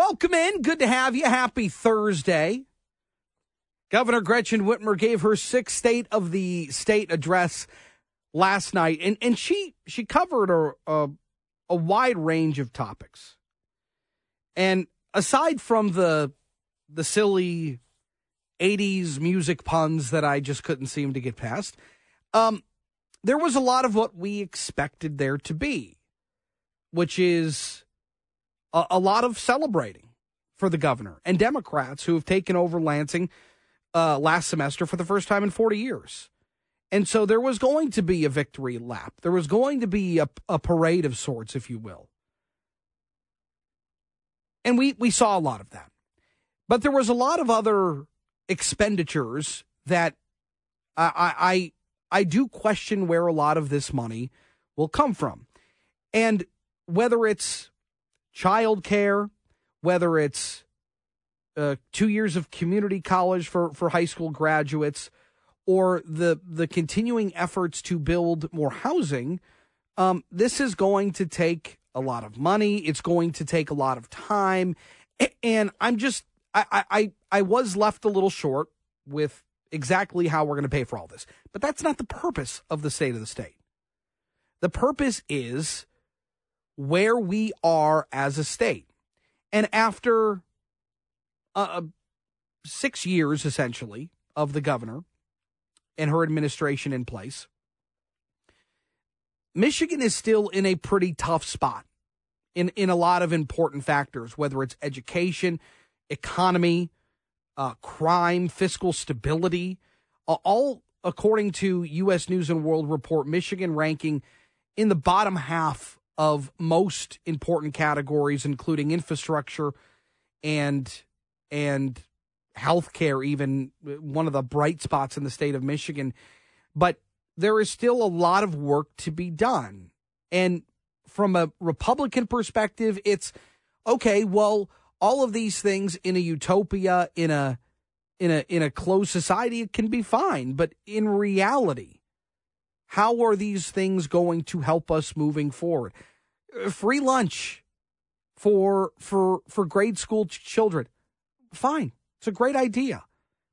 Welcome in. Good to have you. Happy Thursday. Governor Gretchen Whitmer gave her sixth state of the state address last night, and, and she she covered a, a, a wide range of topics. And aside from the the silly 80s music puns that I just couldn't seem to get past, um, there was a lot of what we expected there to be, which is a, a lot of celebrating for the governor and Democrats who have taken over Lansing uh, last semester for the first time in 40 years. And so there was going to be a victory lap. There was going to be a, a parade of sorts, if you will. And we, we saw a lot of that. But there was a lot of other expenditures that I, I, I do question where a lot of this money will come from. And whether it's childcare, whether it's uh, two years of community college for, for high school graduates, or the the continuing efforts to build more housing, um, this is going to take a lot of money. It's going to take a lot of time, and I'm just I I I was left a little short with exactly how we're going to pay for all this. But that's not the purpose of the state of the state. The purpose is where we are as a state. And after uh, uh, six years, essentially, of the governor and her administration in place, Michigan is still in a pretty tough spot in, in a lot of important factors, whether it's education, economy, uh, crime, fiscal stability, all according to U.S. News and World Report, Michigan ranking in the bottom half of most important categories, including infrastructure and and healthcare. Even one of the bright spots in the state of Michigan, but there is still a lot of work to be done. And from a Republican perspective, it's okay. Well, all of these things in a utopia, in a in a in a closed society, it can be fine. But in reality, how are these things going to help us moving forward? Free lunch for for for grade school ch- children, fine. It's a great idea.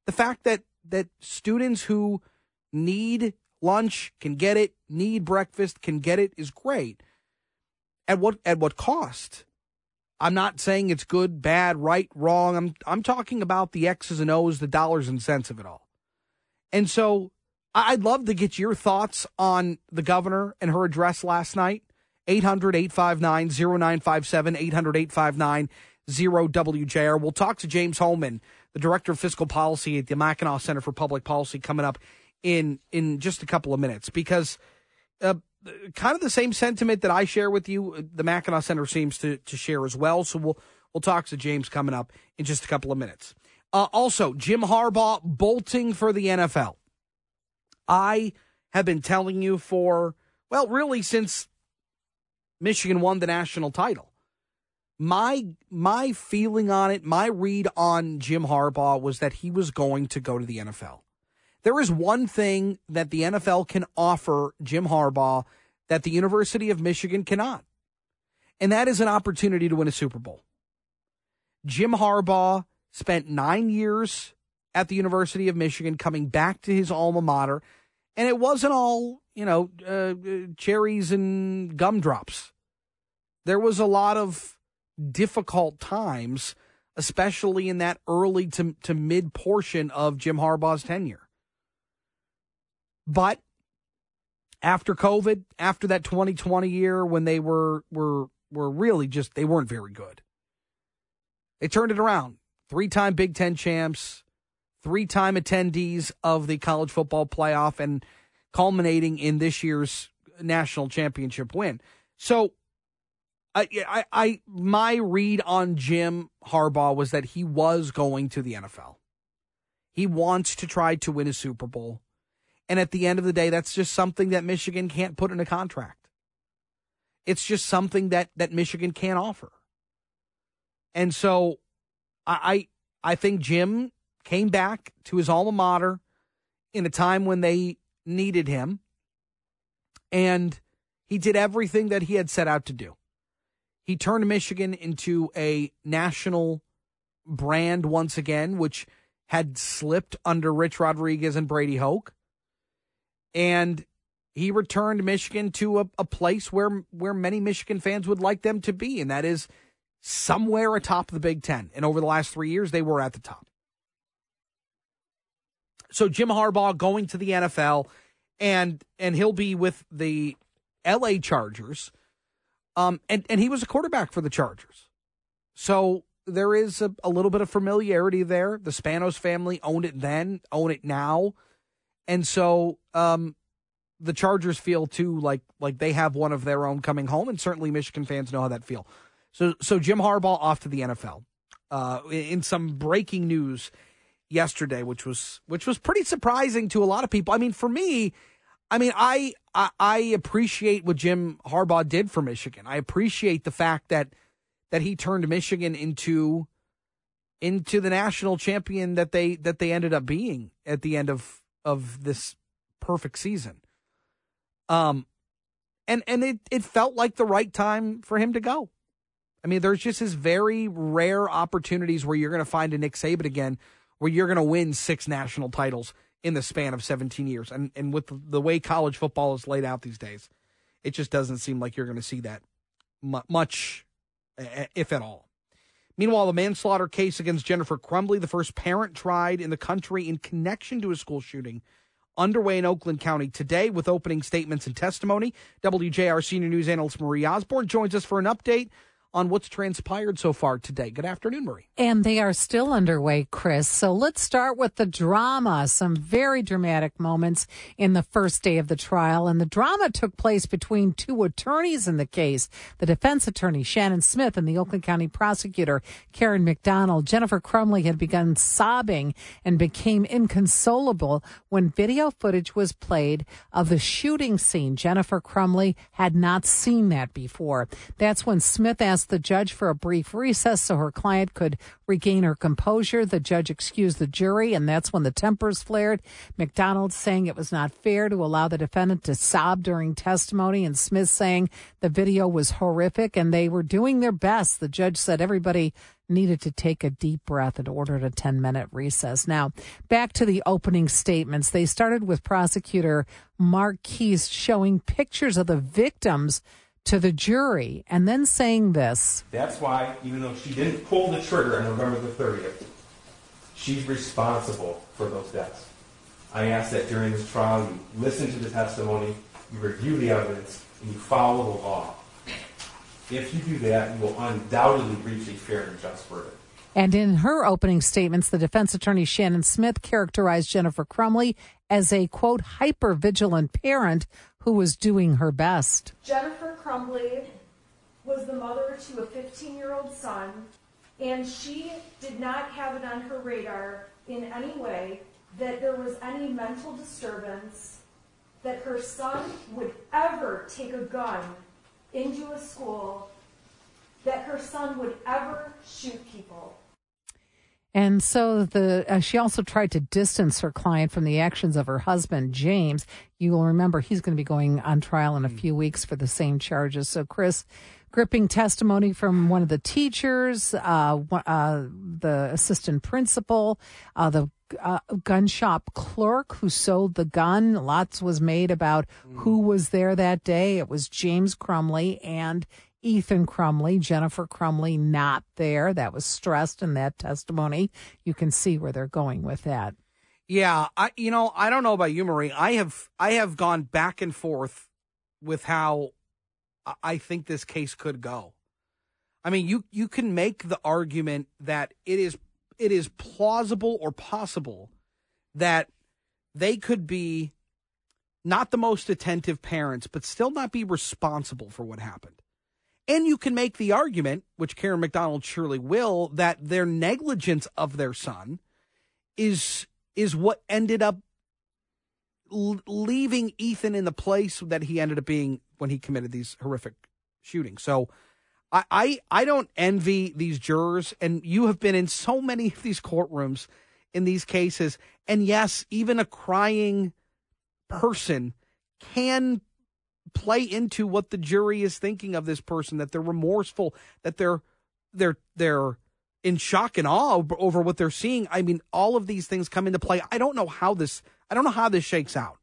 The fact that that students who need lunch can get it, need breakfast can get it is great. At what at what cost? I'm not saying it's good, bad, right, wrong. I'm I'm talking about the X's and O's, the dollars and cents of it all. And so I'd love to get your thoughts on the governor and her address last night. 800 859 0957, 800 859 0WJR. We'll talk to James Hohman, the director of fiscal policy at the Mackinac Center for Public Policy, coming up in in just a couple of minutes because uh, kind of the same sentiment that I share with you, the Mackinac Center seems to, to share as well. So we'll we'll talk to James coming up in just a couple of minutes. Uh, also, Jim Harbaugh bolting for the NFL. I have been telling you for well, really since Michigan won the national title. My my feeling on it, my read on Jim Harbaugh was that he was going to go to the NFL. There is one thing that the NFL can offer Jim Harbaugh that the University of Michigan cannot, and that is an opportunity to win a Super Bowl. Jim Harbaugh spent nine years at the University of Michigan, coming back to his alma mater, and it wasn't all, you know, uh, cherries and gumdrops. There was a lot of difficult times, especially in that early to, to mid portion of Jim Harbaugh's tenure. But after COVID, after that 2020 year when they were were were really just they weren't very good. They turned it around. Three-time Big 10 champs, three-time attendees of the college football playoff and culminating in this year's national championship win. So I, I, I, my read on Jim Harbaugh was that he was going to the NFL. He wants to try to win a Super Bowl. And at the end of the day, that's just something that Michigan can't put in a contract. It's just something that that Michigan can't offer. And so I I, I think Jim came back to his alma mater in a time when they needed him. And he did everything that he had set out to do. He turned Michigan into a national brand once again, which had slipped under Rich Rodriguez and Brady Hoke. And he returned Michigan to a, a place where where many Michigan fans would like them to be, and that is somewhere atop the Big Ten. And over the last three years, they were at the top. So Jim Harbaugh going to the NFL, and and he'll be with the L.A. Chargers, um, and and he was a quarterback for the Chargers, so there is a, a little bit of familiarity there. The Spanos family owned it then, own it now, and so um, the Chargers feel too like like they have one of their own coming home, and certainly Michigan fans know how that feel. So so Jim Harbaugh off to the NFL. Uh, in some breaking news yesterday, which was which was pretty surprising to a lot of people. I mean, for me, I mean, I, I I appreciate what Jim Harbaugh did for Michigan. I appreciate the fact that that he turned Michigan into into the national champion that they that they ended up being at the end of of this perfect season. Um and and it it felt like the right time for him to go. I mean, there's just this very rare opportunities where you're going to find a Nick Saban again, where you're going to win six national titles in the span of 17 years. And and with the way college football is laid out these days, it just doesn't seem like you're going to see that much, if at all. Meanwhile, the manslaughter case against Jennifer Crumbley, the first parent tried in the country in connection to a school shooting, underway in Oakland County today with opening statements and testimony. WJR senior news analyst Marie Osborne joins us for an update on what's transpired so far today. Good afternoon, Marie. And they are still underway, Chris. So let's start with the drama. Some very dramatic moments in the first day of the trial. And the drama took place between two attorneys in the case the defense attorney, Shannon Smith, and the Oakland County prosecutor, Karen McDonald. Jennifer Crumbley had begun sobbing and became inconsolable when video footage was played of the shooting scene. Jennifer Crumbley had not seen that before. That's when Smith asked asked the judge for a brief recess so her client could regain her composure. The judge excused the jury, and that's when the tempers flared. McDonald saying it was not fair to allow the defendant to sob during testimony, and Smith saying the video was horrific and they were doing their best. The judge said everybody needed to take a deep breath and ordered a 10 minute recess. Now, back to the opening statements. They started with prosecutor Marc Keast showing pictures of the victims to the jury and then saying this. That's why, even though she didn't pull the trigger on November the 30th, she's responsible for those deaths. I ask that during this trial you listen to the testimony, you review the evidence, and you follow the law. If you do that, you will undoubtedly reach a fair and just verdict. And in her opening statements, the defense attorney Shannon Smith characterized Jennifer Crumbley as a quote hyper vigilant parent who was doing her best. Jennifer Crumbley was the mother to a 15 year old son, and she did not have it on her radar in any way that there was any mental disturbance, that her son would ever take a gun into a school, that her son would ever shoot people. And so the uh, she also tried to distance her client from the actions of her husband James. You will remember he's going to be going on trial in a few weeks for the same charges. So Chris, gripping testimony from one of the teachers, uh, uh, the assistant principal, uh, the uh, gun shop clerk who sold the gun. Lots was made about who was there that day. It was James Crumbley and Ethan Crumbley, Jennifer Crumbley not there. That was stressed in that testimony. You can see where they're going with that. Yeah, I you know, I don't know about you, Marie. I have I have gone back and forth with how I think this case could go. I mean, you you can make the argument that it is it is plausible or possible that they could be not the most attentive parents, but still not be responsible for what happened. And you can make the argument, which Karen McDonald surely will, that their negligence of their son is is what ended up leaving Ethan in the place that he ended up being when he committed these horrific shootings. So I, I I don't envy these jurors, and you have been in so many of these courtrooms in these cases. And yes, even a crying person can play into what the jury is thinking of this person that they're remorseful that they're they're they're in shock and awe over what they're seeing. I mean all of these things come into play. I don't know how this i don't know how this shakes out.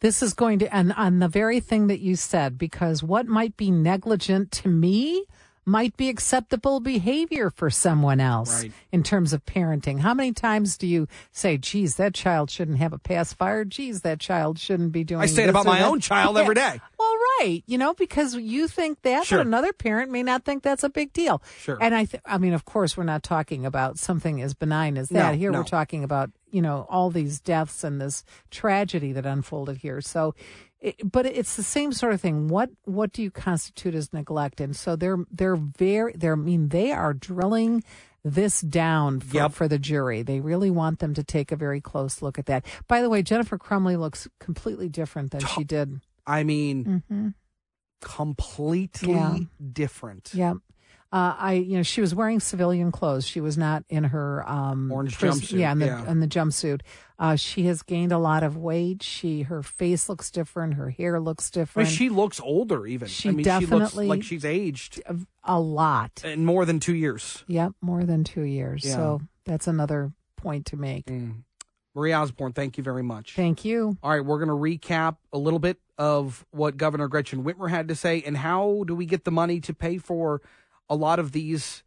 This is going to and on the very thing that you said because what might be negligent to me might be acceptable behavior for someone else Right. in terms of parenting. How many times do you say, geez, that child shouldn't have a pacifier? Geez, that child shouldn't be doing i say it about my that." own child Yeah. every day Well, right. You know, because you think that, Sure. but another parent may not think that's a big deal. Sure. And I, th- I mean, of course, we're not talking about something as benign as that. No, here no. we're talking about, you know, all these deaths and this tragedy that unfolded here. So, it, but it's the same sort of thing. What what do you constitute as neglect? And so they're they're very they're I mean they are drilling this down for, Yep. for the jury. They really want them to take a very close look at that. By the way, Jennifer Crumbley looks completely different than she did. i mean hmm completely Yeah. different Yeah. Uh, I, you know, she was wearing civilian clothes. She was not in her um, Orange pris- jumpsuit, Yeah, in the, yeah. in the jumpsuit. Uh, she has gained a lot of weight. She, her face looks different. Her hair looks I mean, different. she looks older even She i mean she definitely- looks like she's aged a lot. in more than two years Yep, more than two years. Yeah. So that's another point to make. Mm. marie osborne thank you very much Thank you. All right, we're going to recap a little bit of what Governor Gretchen Whitmer had to say and how do we get the money to pay for a lot of these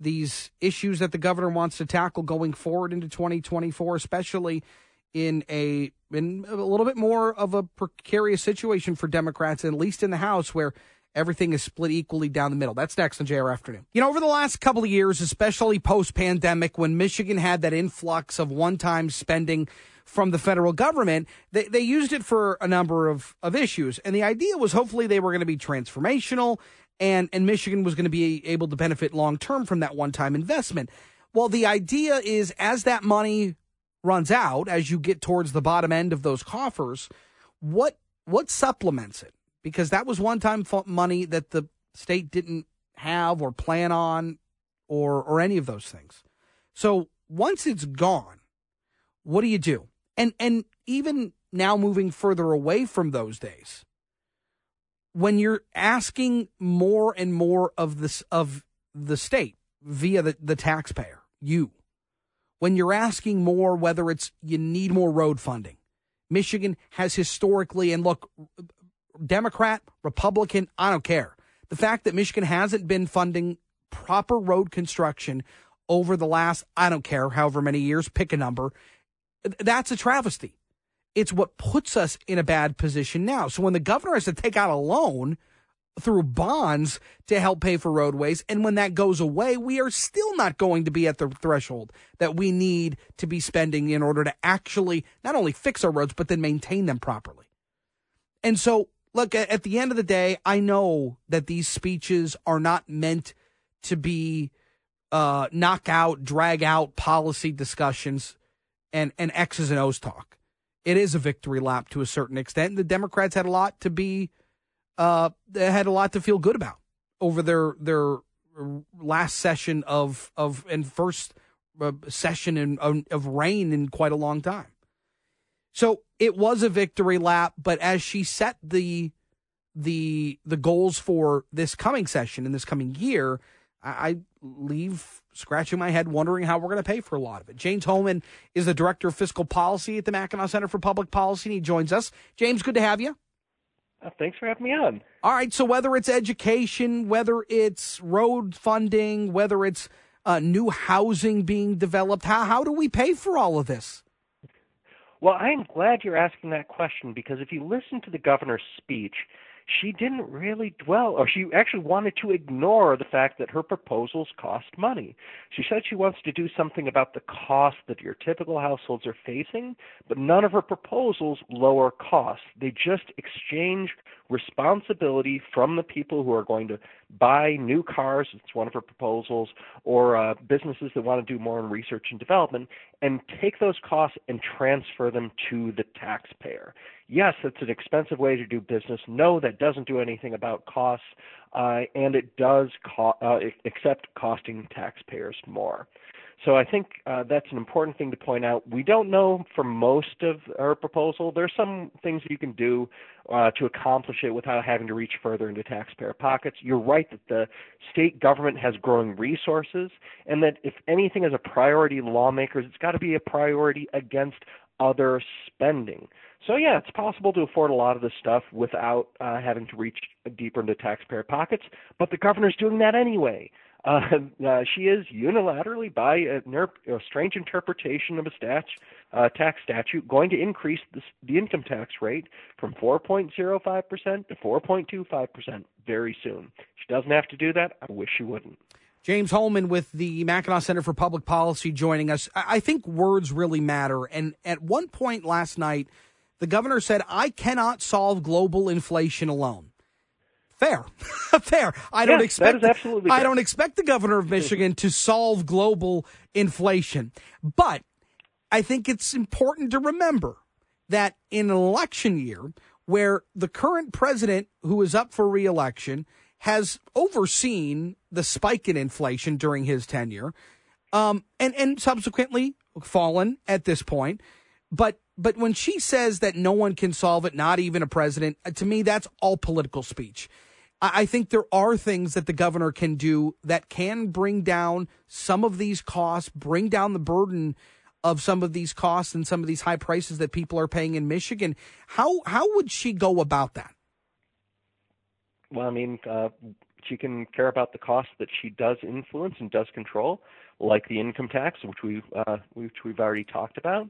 these issues that the governor wants to tackle going forward into 2024, especially in a in a little bit more of a precarious situation for Democrats, at least in the House, where everything is split equally down the middle. That's next on JR Afternoon. You know, over the last couple of years, especially post pandemic, when Michigan had that influx of one time spending from the federal government, they, they used it for a number of, of issues. And the idea was hopefully they were going to be transformational and, and Michigan was going to be able to benefit long term from that one time investment. Well, the idea is as that money runs out, as you get towards the bottom end of those coffers, what what supplements it? Because that was one time money that the state didn't have or plan on or or any of those things. So once it's gone, what do you do? And and even now moving further away from those days, when you're asking more and more of this of the state via the, the taxpayer, you, when you're asking more whether it's you need more road funding, Michigan has historically and look, Democrat, Republican, I don't care. The fact that Michigan hasn't been funding proper road construction over the last, I don't care, however many years, pick a number, that's a travesty. It's what puts us in a bad position now. So when the governor has to take out a loan through bonds to help pay for roadways, and when that goes away, we are still not going to be at the threshold that we need to be spending in order to actually not only fix our roads, but then maintain them properly. And so, look, at the end of the day, I know that these speeches are not meant to be uh, knock out, drag out policy discussions and, and X's and O's talk. It is a victory lap to a certain extent. The Democrats had a lot to be, uh, had a lot to feel good about over their their last session of of and first uh, session in, of, of reign in quite a long time. So it was a victory lap, but as she set the the the goals for this coming session and this coming year, I, I leave scratching my head wondering how we're going to pay for a lot of it. James Hohman is the director of fiscal policy at the Mackinac Center for Public Policy, and he joins us. James, good to have you. Uh, thanks for having me on. All right, so whether it's education, whether it's road funding, whether it's uh, new housing being developed, how how do we pay for all of this? Well, I'm glad you're asking that question because if you listen to the governor's speech, she didn't really dwell, or she actually wanted to ignore the fact that her proposals cost money. She said she wants to do something about the cost that your typical households are facing, but none of her proposals lower costs. They just exchange responsibility from the people who are going to buy new cars, it's one of her proposals, or uh, businesses that want to do more in research and development, and take those costs and transfer them to the taxpayer. Yes, it's an expensive way to do business. No, that doesn't do anything about costs. uh, and it does co- uh, accept costing taxpayers more. So I think uh, that's an important thing to point out. We don't know for most of our proposal. There's some things you can do uh, to accomplish it without having to reach further into taxpayer pockets. You're right that the state government has growing resources, and that if anything is a priority lawmakers, it's got to be a priority against other spending. So yeah, it's possible to afford a lot of this stuff without uh, having to reach deeper into taxpayer pockets, but the governor's doing that anyway. Uh, uh, she is unilaterally, by a, a, strange interpretation of a stat, uh, tax statute, going to increase the, the income tax rate from 4.05% to 4.25% very soon. She doesn't have to do that. I wish she wouldn't. James Hohman with the Mackinac Center for Public Policy joining us. I think words really matter. And at one point last night, the governor said, I cannot solve global inflation alone. Fair, fair. I don't expect. That is absolutely. I don't expect the governor of Michigan to solve global inflation, but I think it's important to remember that in an election year where the current president, who is up for reelection, has overseen the spike in inflation during his tenure, um, and and subsequently fallen at this point. But but when she says that no one can solve it, not even a president, uh, to me that's all political speech. I think there are things that the governor can do that can bring down some of these costs, bring down the burden of some of these costs and some of these high prices that people are paying in Michigan. How how would she go about that? Well, I mean, uh, she can care about the costs that she does influence and does control, like the income tax, which we've uh, which we've already talked about.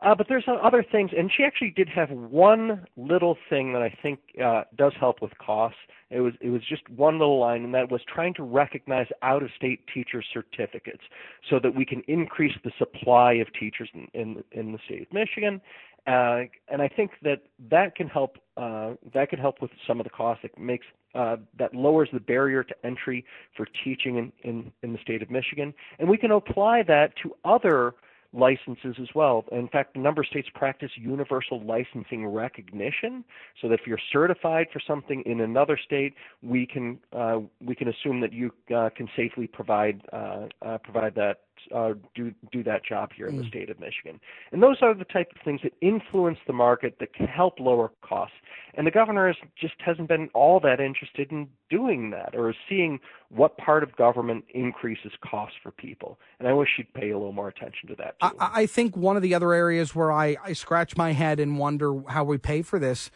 Uh, but there's other things, and she actually did have one little thing that I think uh, does help with costs. It was it was just one little line, and that was trying to recognize out-of-state teacher certificates, so that we can increase the supply of teachers in in, in the state of Michigan. Uh, and I think that that can help uh, that can help with some of the costs. It makes uh, that lowers the barrier to entry for teaching in, in, in the state of Michigan, and we can apply that to other licenses as well. In fact, a number of states practice universal licensing recognition, so that if you're certified for something in another state, we can uh, we can assume that you uh, can safely provide uh, uh provide that uh, do do that job here in the mm. state of Michigan. And those are the type of things that influence the market that can help lower costs. And the governor is, just hasn't been all that interested in doing that or seeing what part of government increases costs for people. And I wish she'd pay a little more attention to that. Too. I, I think one of the other areas where I, I scratch my head and wonder how we pay for this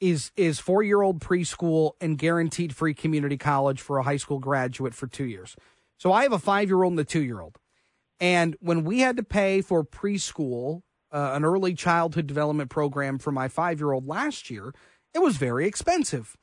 is is four year old preschool and guaranteed free community college for a high school graduate for two years. So I have a five year old and a two year old. And when we had to pay for preschool, uh, an early childhood development program for my five year old last year, it was very expensive.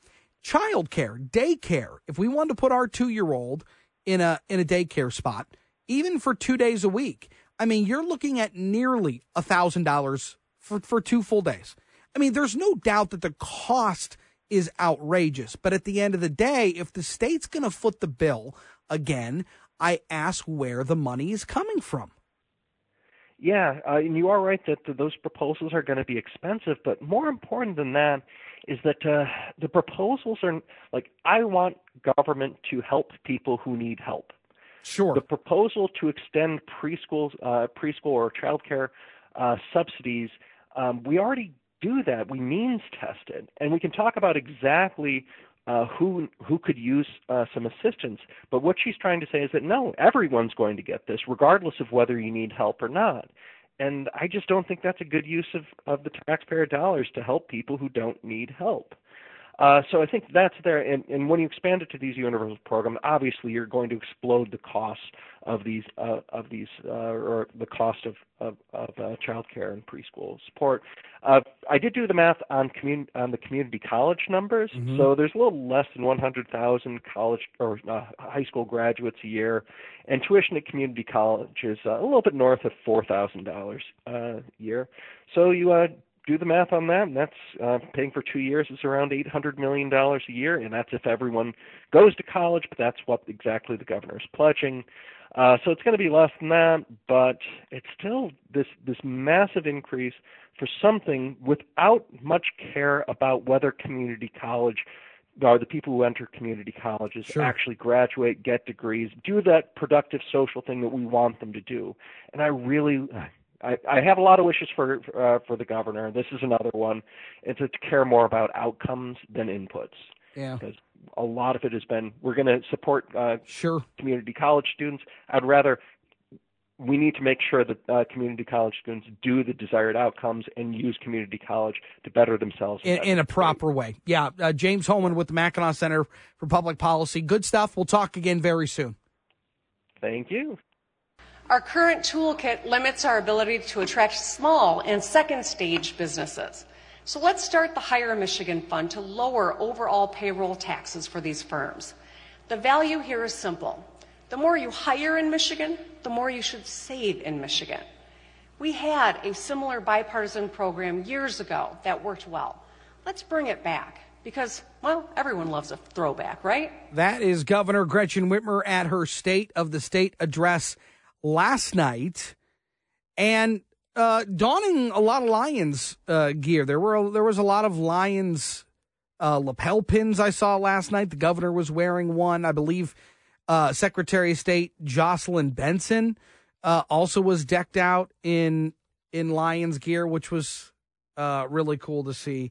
Childcare, daycare. If we wanted to put our two year old in a in a daycare spot, even for two days a week, I mean, you're looking at nearly a thousand dollars for for two full days. I mean, there's no doubt that the cost is outrageous, but at the end of the day, if the state's going to foot the bill again, I ask where the money is coming from. Yeah, uh, and you are right that those proposals are going to be expensive, but more important than that is that uh, the proposals are like I want government to help people who need help. Sure. The proposal to extend preschool, uh, preschool or childcare uh, subsidies, um, we already do that. We means test it, and we can talk about exactly uh, who who could use uh, some assistance. But what she's trying to say is that no, everyone's going to get this, regardless of whether you need help or not. And I just don't think that's a good use of, of the taxpayer dollars to help people who don't need help. Uh, so I think that's there. And, and, when you expand it to these universal programs, obviously you're going to explode the cost of these uh, of these uh, or the cost of of, of uh, child care and preschool support. Uh, I did do the math on commun- on the community college numbers. Mm-hmm. So there's a little less than 100,000 college or uh, high school graduates a year, and tuition at community college is uh, a little bit north of four thousand dollars a year. So you uh, do the math on that, and that's uh, paying for two years is around eight hundred million dollars a year, and that's if everyone goes to college. But that's what exactly the governor is pledging. Uh, so it's going to be less than that, but it's still this this massive increase for something without much care about whether community college are the people who enter community colleges, Sure. actually graduate, get degrees, do that productive social thing that we want them to do. And I really, I, I have a lot of wishes for uh, for the governor. This is another one. It's to care more about outcomes than inputs. Yeah. Because a lot of it has been we're going to support uh, Sure. community college students. I'd rather we need to make sure that uh, community college students do the desired outcomes and use community college to better themselves in, in a proper way. Yeah, uh, James Hohman with the Mackinac Center for Public Policy. Good stuff. We'll talk again very soon. Thank you. Our current toolkit limits our ability to attract small and second stage businesses. So let's start the Hire Michigan Fund to lower overall payroll taxes for these firms. The value here is simple. The more you hire in Michigan, the more you should save in Michigan. We had a similar bipartisan program years ago that worked well. Let's bring it back because, well, everyone loves a throwback, right? That is Governor Gretchen Whitmer at her State of the State address last night, and uh, donning a lot of Lions uh, gear. There were there was a lot of Lions uh, lapel pins I saw last night. The governor was wearing one, I believe. Uh, Secretary of State Jocelyn Benson uh, also was decked out in in Lions gear, which was uh, really cool to see.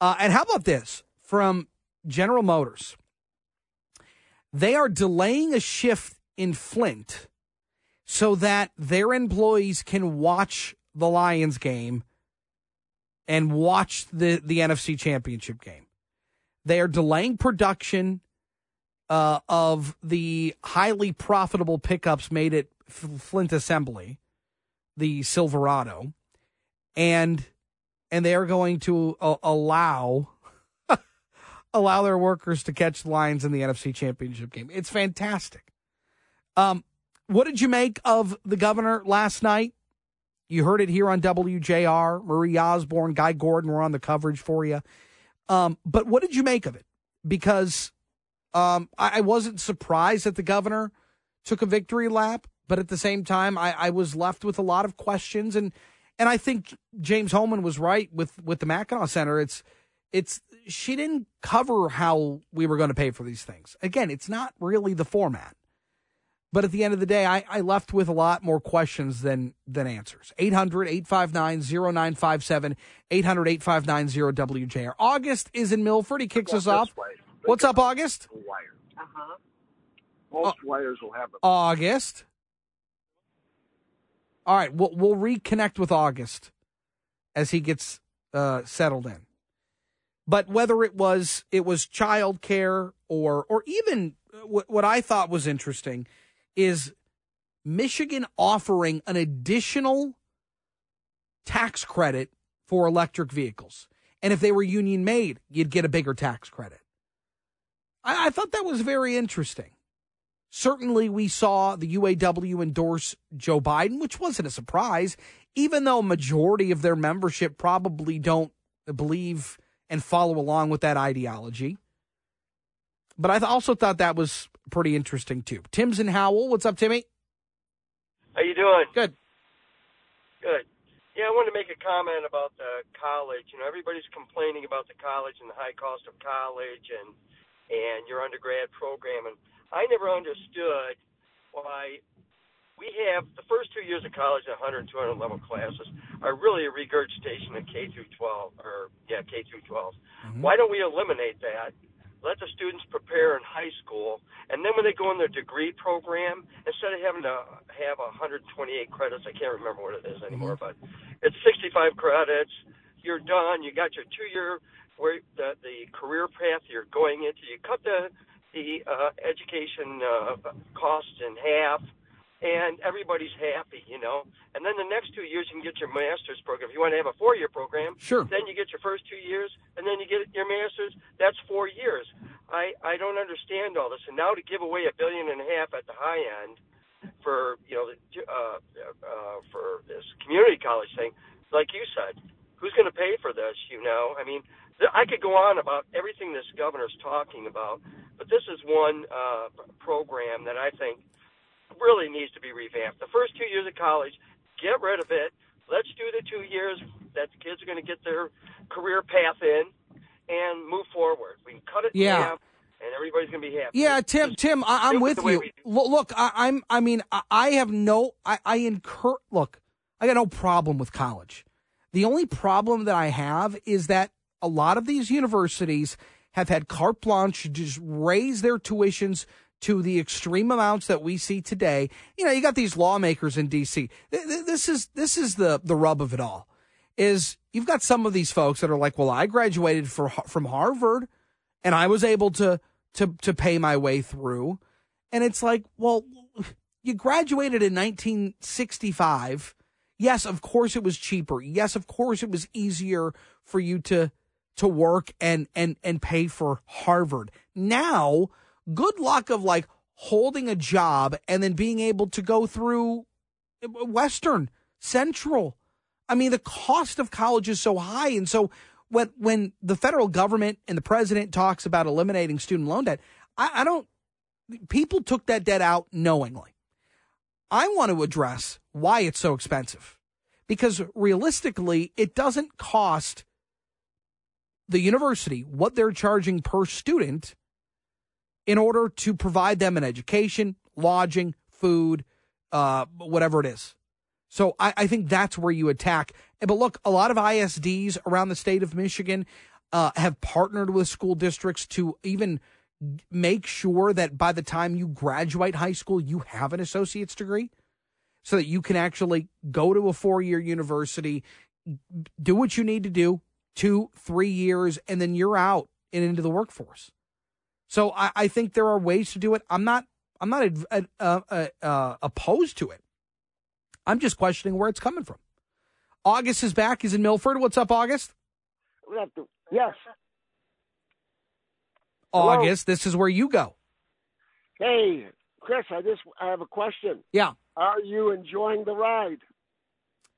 And how about this from General Motors? They are delaying a shift in Flint so that their employees can watch the Lions game and watch the, the NFC Championship game. They are delaying production uh, of the highly profitable pickups made at Flint Assembly, the Silverado, and and they are going to uh, allow allow their workers to catch the Lions in the NFC Championship game. It's fantastic. Um, what did you make of the governor last night? You heard it here on WJR. Marie Osborne, Guy Gordon were on the coverage for you. Um, but what did you make of it? Because um, I, I wasn't surprised that the governor took a victory lap, but at the same time, I, I was left with a lot of questions. And and I think James Hohman was right with with the Mackinac Center. It's it's she didn't cover how we were going to pay for these things. Again, it's not really the format. But at the end of the day, I, I left with a lot more questions than than answers. 800 859 0957, 800 859 WJR. August is in Milford. He kicks us off. What's up, August? wire. Uh-huh. Most wires will have a August. All right, we'll, we'll reconnect with August as he gets uh, settled in. But whether it was it was childcare or or even what, what I thought was interesting is Michigan offering an additional tax credit for electric vehicles, and if they were union made, you'd get a bigger tax credit. I, I thought that was very interesting. Certainly, we saw the UAW endorse Joe Biden, which wasn't a surprise, even though a majority of their membership probably don't believe and follow along with that ideology. But I th- also thought that was pretty interesting too. Tim's in Howell. What's up, Timmy? How you doing? Good. Good. Yeah, I wanted to make a comment about the college. You know, everybody's complaining about the college and the high cost of college and and your undergrad program, and I never understood why we have the first two years of college, 100 200 level classes, are really a regurgitation of K through 12, or yeah, K through 12. Mm-hmm. Why don't we eliminate that? Let the students prepare in high school, and then when they go in their degree program, instead of having to have 128 credits, I can't remember what it is anymore, but it's 65 credits. You're done. You got your two-year where the the career path you're going into. You cut the the uh, education uh, costs in half, and everybody's happy, you know. And then the next two years you can get your master's program. If you want to have a four-year program, Sure. then you get your first two years, and then you get your master's. That's four years. I I don't understand all this. And now to give away a billion and a half at the high end for you know uh, uh, for this community college thing, like you said, who's going to pay for this? You know, I mean, th- I could go on about everything this governor's talking about, but this is one uh, program that I think really needs to be revamped. The first two years of college, get rid of it. Let's do the two years that the kids are going to get their career path in, and move forward. We can cut it Yeah. half, and everybody's going to be happy. Yeah, Tim. Tim, I, I'm with you. Look, I, I'm. I mean, I, I have no. I, I incur. Look, I got no problem with college. The only problem that I have is that a lot of these universities have had carte blanche to just raise their tuitions to the extreme amounts that we see today. You know, you got these lawmakers in D.C. Th- th- This is this is the the rub of it all. Is you've got some of these folks that are like, well, I graduated for, from Harvard, and I was able to to to pay my way through, and it's like, well, you graduated in 1965. Yes, of course it was cheaper. Yes, of course it was easier for you to to work and and and pay for Harvard. Now, good luck of like holding a job and then being able to go through uh, Western, Central. I mean, the cost of college is so high, and so when when the federal government and the president talks about eliminating student loan debt, I, I don't. People took that debt out knowingly. I want to address why it's so expensive, because realistically, it doesn't cost the university what they're charging per student in order to provide them an education, lodging, food, uh, whatever it is. So I, I think that's where you attack. But look, a lot of ISDs around the state of Michigan uh, have partnered with school districts to even make sure that by the time you graduate high school, you have an associate's degree so that you can actually go to a four year university, do what you need to do, two, three years, and then you're out and into the workforce. So I, I think there are ways to do it. I'm not I'm not uh, uh, uh, opposed to it. I'm just questioning where it's coming from. August is back. He's in Milford. What's up, August? We have to- Yes. August, this is where you go. Hey, Chris, I just I have a question. Yeah. Are you enjoying the ride?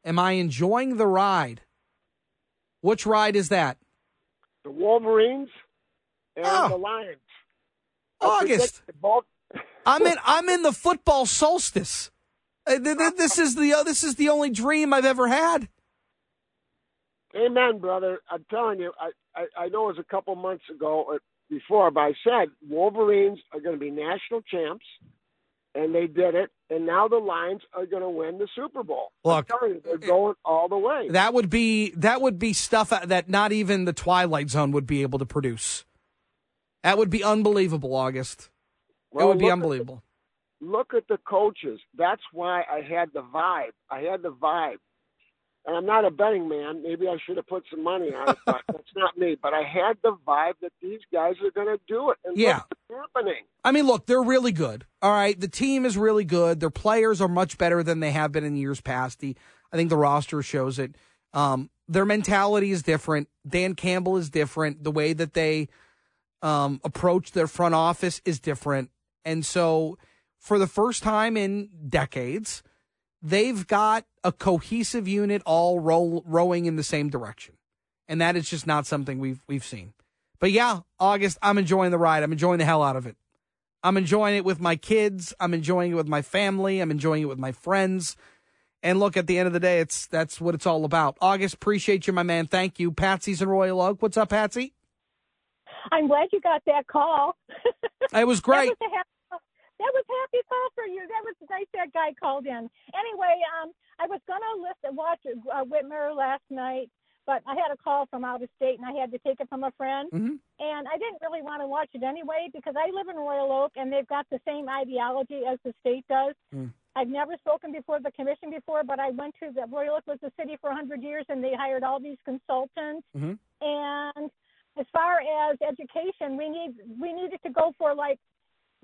Am I enjoying the ride? Which ride is that? The Wolverines and Oh. the Lions. August. predict I'm in. I'm in the football solstice. Uh, th- th- This is the uh, this is the only dream I've ever had. Amen, brother. I'm telling you, I, I, I know it was a couple months ago or before, but I said Wolverines are going to be national champs, and they did it. And now the Lions are going to win the Super Bowl. Look, I'm telling you, they're going all the way. That would be that would be stuff that not even the Twilight Zone would be able to produce. That would be unbelievable, August. it would be look at unbelievable. look at the coaches. That's why I had the vibe. I had the vibe. And I'm not a betting man. Maybe I should have put some money on it, but that's not me. But I had the vibe that these guys are going to do it. And Yeah. what's happening. I mean, look, they're really good. All right, the team is really good. Their players are much better than they have been in years past. The I think the roster shows it. Um, their mentality is different. Dan Campbell is different. The way that they um, approach their front office is different. And so, for the first time in decades, they've got a cohesive unit all roll, rowing in the same direction, and that is just not something we've we've seen. But yeah, August, I'm enjoying the ride. I'm enjoying the hell out of it. I'm enjoying it with my kids. I'm enjoying it with my family. I'm enjoying it with my friends. And look, at the end of the day, it's that's what it's all about. August, appreciate you, my man. Thank you. Patsy's in Royal Oak. What's up, Patsy? I'm glad you got that call. It was great. That was a happy, that was happy call for you. That was nice that guy called in. Anyway, um, I was gonna listen watch uh, Whitmer last night, but I had a call from out of state and I had to take it from a friend. Mhm. And I didn't really want to watch it anyway because I live in Royal Oak and they've got the same ideology as the state does. Mm. I've never spoken before the commission before, but I went to the Royal Oak was a city for 100 years and they hired all these consultants. Mhm. And as far as education, we need we needed to go for like,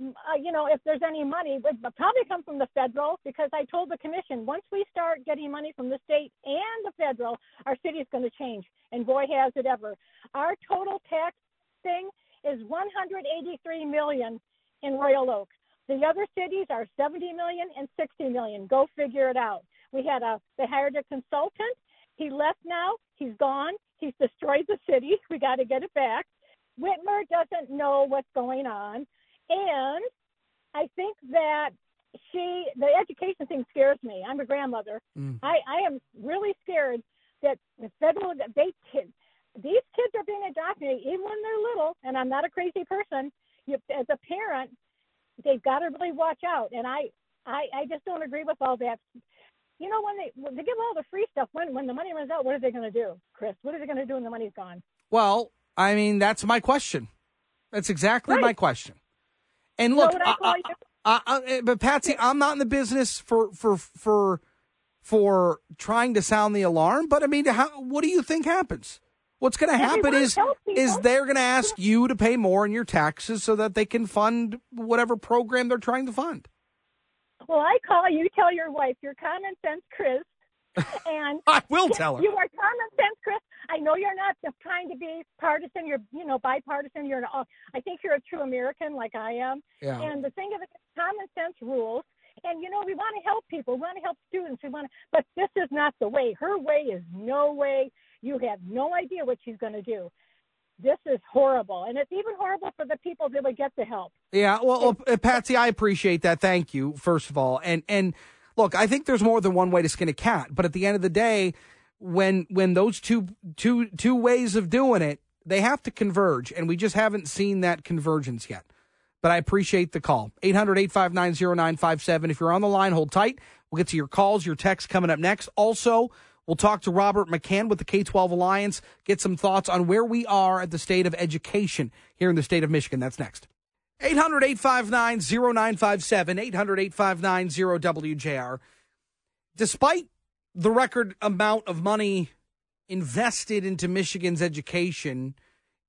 uh, you know, if there's any money, it would probably come from the federal because I told the commission once we start getting money from the state and the federal, our city is going to change. And boy, has it ever! Our total tax thing is 183 million in Royal Oak. The other cities are 70 million and 60 million. Go figure it out. We had a they hired a consultant. He left now. He's gone. He's destroyed the city. We got to get it back. Whitmer doesn't know what's going on, and I think that she the education thing scares me. I'm a grandmother. Mm. I I am really scared that the federal they these kids are being indoctrinated even when they're little. And I'm not a crazy person. You, as a parent, they've got to really watch out. And I, I, I just don't agree with all that. You know, when they when they give all the free stuff, when when the money runs out, what are they going to do, Chris? What are they going to do when the money's gone? Well, I mean, that's my question. That's exactly Right. my question. And look, what I I- I- I- I- but Patsy, I'm not in the business for for for for trying to sound the alarm. But I mean, how, what do you think happens? What's going to happen is is they're going to ask you to pay more in your taxes so that they can fund whatever program they're trying to fund. Well, I call you. Tell your wife you're common sense, Chris. And I will tell her. You are common sense, Chris. I know you're not just trying to be partisan. You're, you know, bipartisan. You're, an, I think you're a true American, like I am. Yeah. And the thing of it, common sense rules. And you know, we want to help people. We want to help students. We want to, but this is not the way. Her way is no way. You have no idea what she's going to do. This is horrible, and it's even horrible for the people that would get the help. Yeah, well, uh, Patsy, I appreciate that. Thank you, first of all. And and look, I think there's more than one way to skin a cat. But at the end of the day, when when those two two two ways of doing it, they have to converge, and we just haven't seen that convergence yet. But I appreciate the call. 800-859-0957. If you're on the line, hold tight. We'll get to your calls, your texts coming up next. Also, we'll talk to Robert McCann with the K-12 Alliance, get some thoughts on where we are at the state of education here in the state of Michigan. That's next. 800 859 0957, 800 859 0WJR. Despite the record amount of money invested into Michigan's education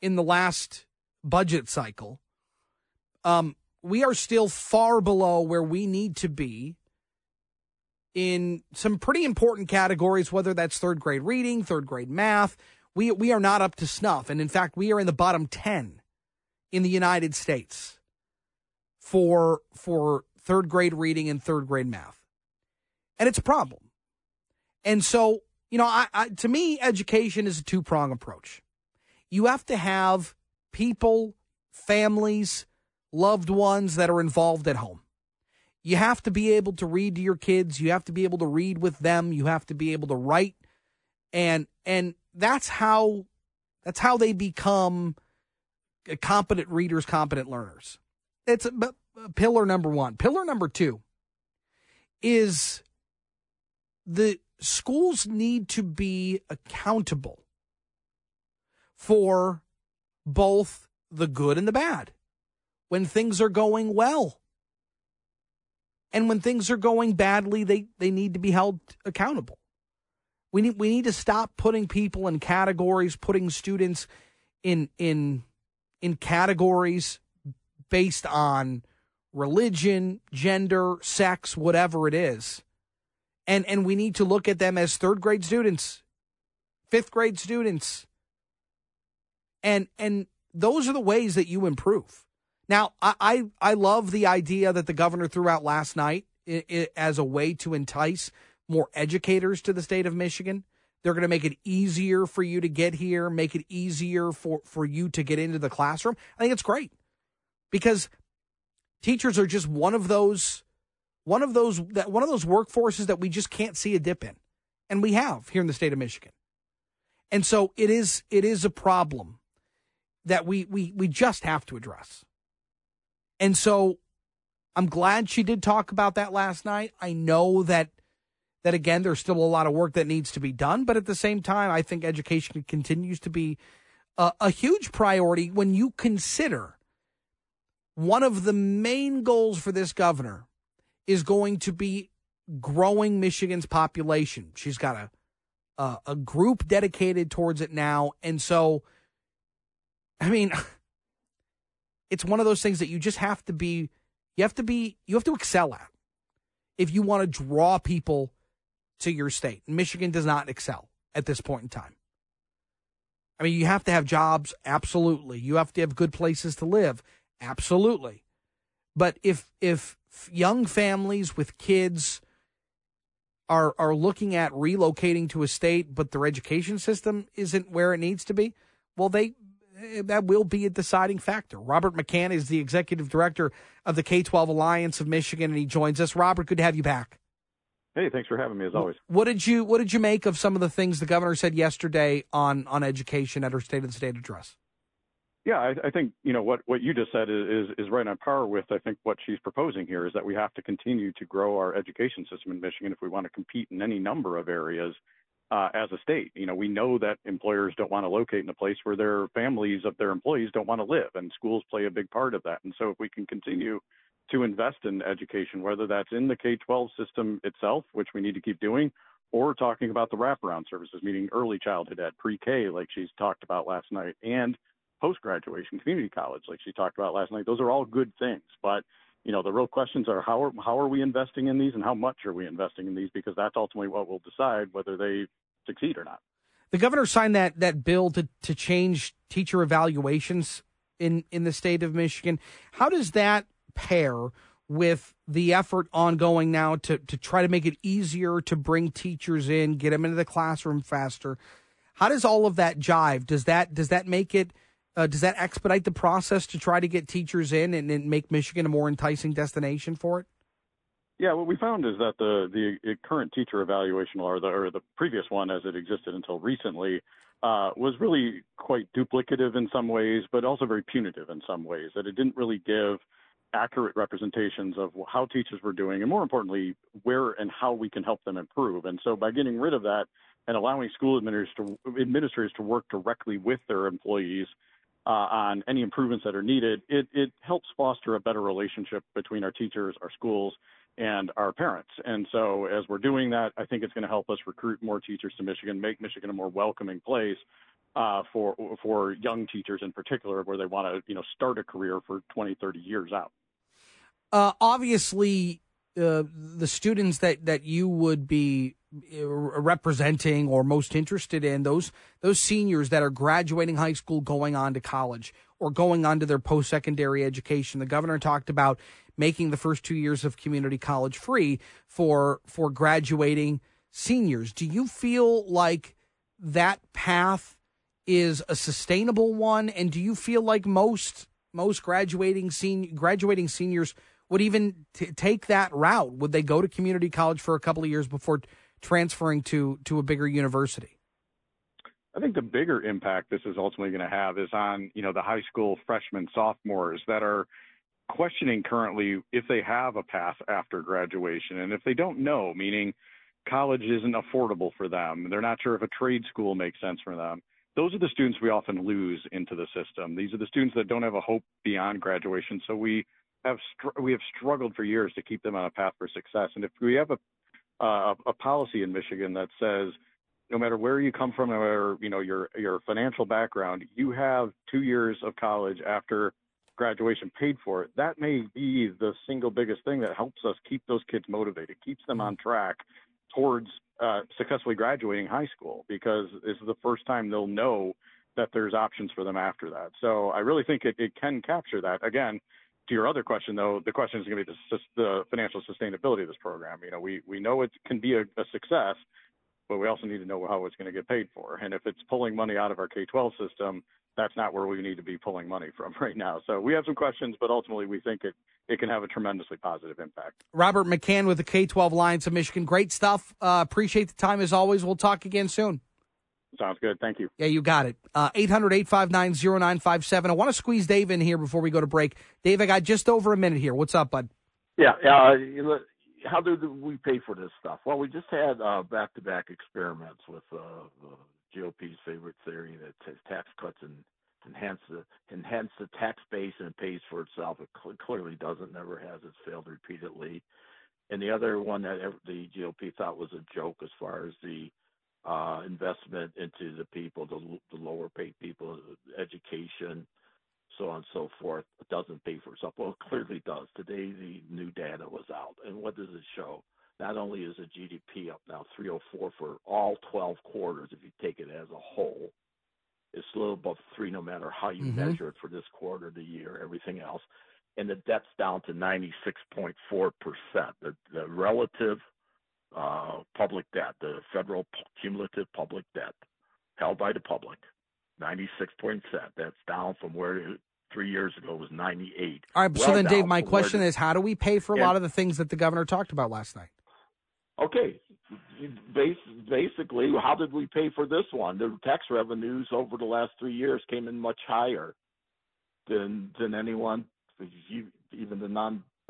in the last budget cycle, um, we are still far below where we need to be in some pretty important categories, whether that's third grade reading, third grade math. We, we are not up to snuff. And in fact, we are in the bottom 10 in the United States for for third grade reading and third grade math. And it's a problem. And so, you know, I, I to me, education is a two prong approach. You have to have people, families, loved ones that are involved at home. You have to be able to read to your kids. You have to be able to read with them. You have to be able to write. And and that's how that's how they become competent readers, competent learners. It's pillar number one. Pillar number two is the schools need to be accountable for both the good and the bad. When things are going well and when things are going badly, they, they need to be held accountable. We need we need to stop putting people in categories, putting students in in in categories based on religion, gender, sex, whatever it is. And and we need to look at them as third grade students, fifth grade students. And and those are the ways that you improve. Now, I I, I love the idea that the governor threw out last night i i as a way to entice more educators to the state of Michigan. They're going to make it easier for you to get here, make it easier for, for you to get into the classroom. I think it's great because teachers are just one of those one of those that one of those workforces that we just can't see a dip in. And we have here in the state of Michigan. And so it is it is a problem that we we we just have to address. And so I'm glad she did talk about that last night. I know that that again there's still a lot of work that needs to be done, but at the same time I think education continues to be a, a huge priority when you consider one of the main goals for this governor is going to be growing Michigan's population. She's got a a, a group dedicated towards it now, and so I mean, it's one of those things that you just have to be you have to be you have to excel at if you want to draw people to your state. Michigan does not excel at this point in time. I mean, you have to have jobs, absolutely. You have to have good places to live, absolutely. But if if young families with kids are are looking at relocating to a state, but their education system isn't where it needs to be, well, they Eh, that will be a deciding factor. Robert McCann is the executive director of the K 12 Alliance of Michigan, and he joins us. Robert, good to have you back. Hey, thanks for having me as always. What did you What did you make of some of the things the governor said yesterday on on education at her State of the State address? Yeah, I, I think you know what what you just said is, is is right on par with I think what she's proposing here is that we have to continue to grow our education system in Michigan if we want to compete in any number of areas uh, as a state. You know, we know that employers don't want to locate in a place where their families of their employees don't want to live, and schools play a big part of that. And so, if we can continue to invest in education, whether that's in the K-12 system itself, which we need to keep doing, or talking about the wraparound services, meaning early childhood ed, pre-K, like she's talked about last night, and post-graduation community college, like she talked about last night. Those are all good things, but you know the real questions are how are how are we investing in these and how much are we investing in these because that's ultimately what will decide whether they succeed or not. The governor signed that that bill to to change teacher evaluations in in the state of Michigan. How does that pair with the effort ongoing now to to try to make it easier to bring teachers in, get them into the classroom faster? How does all of that jive? Does that does that make it uh, does that expedite the process to try to get teachers in and, and make Michigan a more enticing destination for it? Yeah, what we found is that the the current teacher evaluation or the or the previous one as it existed until recently uh, was really quite duplicative in some ways, but also very punitive in some ways. That it didn't really give accurate representations of how teachers were doing, and more importantly, where and how we can help them improve. And so, by getting rid of that and allowing school administrators to, administrators to work directly with their employees uh, on any improvements that are needed, it, it helps foster a better relationship between our teachers, our schools, and our parents. And so, as we're doing that, I think it's going to help us recruit more teachers to Michigan, make Michigan a more welcoming place uh, for for young teachers in particular, where they want to you know start a career for 20, 30 years out. Uh, obviously, uh, the students that that you would be uh, representing or most interested in those those seniors that are graduating high school going on to college or going on to their post-secondary education. The governor talked about making the first 2 years of community college free for for graduating seniors. Do you feel like that path is a sustainable one? And do you feel like most most graduating senior graduating seniors would even t- take that route would they go to community college for a couple of years before transferring to to a bigger university? I think the bigger impact this is ultimately going to have is on you know the high school freshmen sophomores that are questioning currently if they have a path after graduation. And if they don't know meaning college isn't affordable for them they're not sure if a trade school makes sense for them those are the students we often lose into the system. These are the students that don't have a hope beyond graduation. So we have str- we have struggled for years to keep them on a path for success and if we have a uh, a policy in Michigan that says no matter where you come from or you know your your financial background, you have two years of college after graduation paid for it. That may be the single biggest thing that helps us keep those kids motivated, keeps them on track towards uh, successfully graduating high school because this is the first time they'll know that there's options for them after that. So I really think it, it can capture that. Again, to your other question, though, the question is going to be the, the, financial sustainability of this program. You know, we we know it can be a, a success, but we also need to know how it's going to get paid for. And if it's pulling money out of our K-12 system, that's not where we need to be pulling money from right now. So we have some questions, but ultimately we think it it can have a tremendously positive impact. Robert McCann with the K-12 Alliance of Michigan, great stuff. Uh, appreciate the time as always. We'll talk again soon. Sounds good. Thank you. Yeah, you got it. Uh, 800 859 0957. I want to squeeze Dave in here before we go to break. Dave, I got just over a minute here. What's up, bud? Yeah. Uh, how do we pay for this stuff? Well, we just had back to back experiments with uh, the GOP's favorite theory that says tax cuts and enhance the enhance the tax base and it pays for itself. It cl- clearly doesn't. Never has. It's failed repeatedly. And the other one that the GOP thought was a joke as far as the uh, investment into the people, the, the lower paid people, education, so on and so forth. It doesn't pay for itself. Well, it clearly does. Today, the new data was out. And what does it show? Not only is the GDP up now 304 for all 12 quarters, if you take it as a whole, it's a little above three no matter how you mm-hmm. measure it for this quarter, the year, everything else. And the debt's down to 96.4%. The, the relative uh, public debt, the federal cumulative public debt held by the public, 96 percent. That's down from where three years ago was 98. All right. Well so then, Dave, my question is, how do we pay for a and, lot of the things that the governor talked about last night? Okay, base, basically, how did we pay for this one? The tax revenues over the last three years came in much higher than than anyone, even the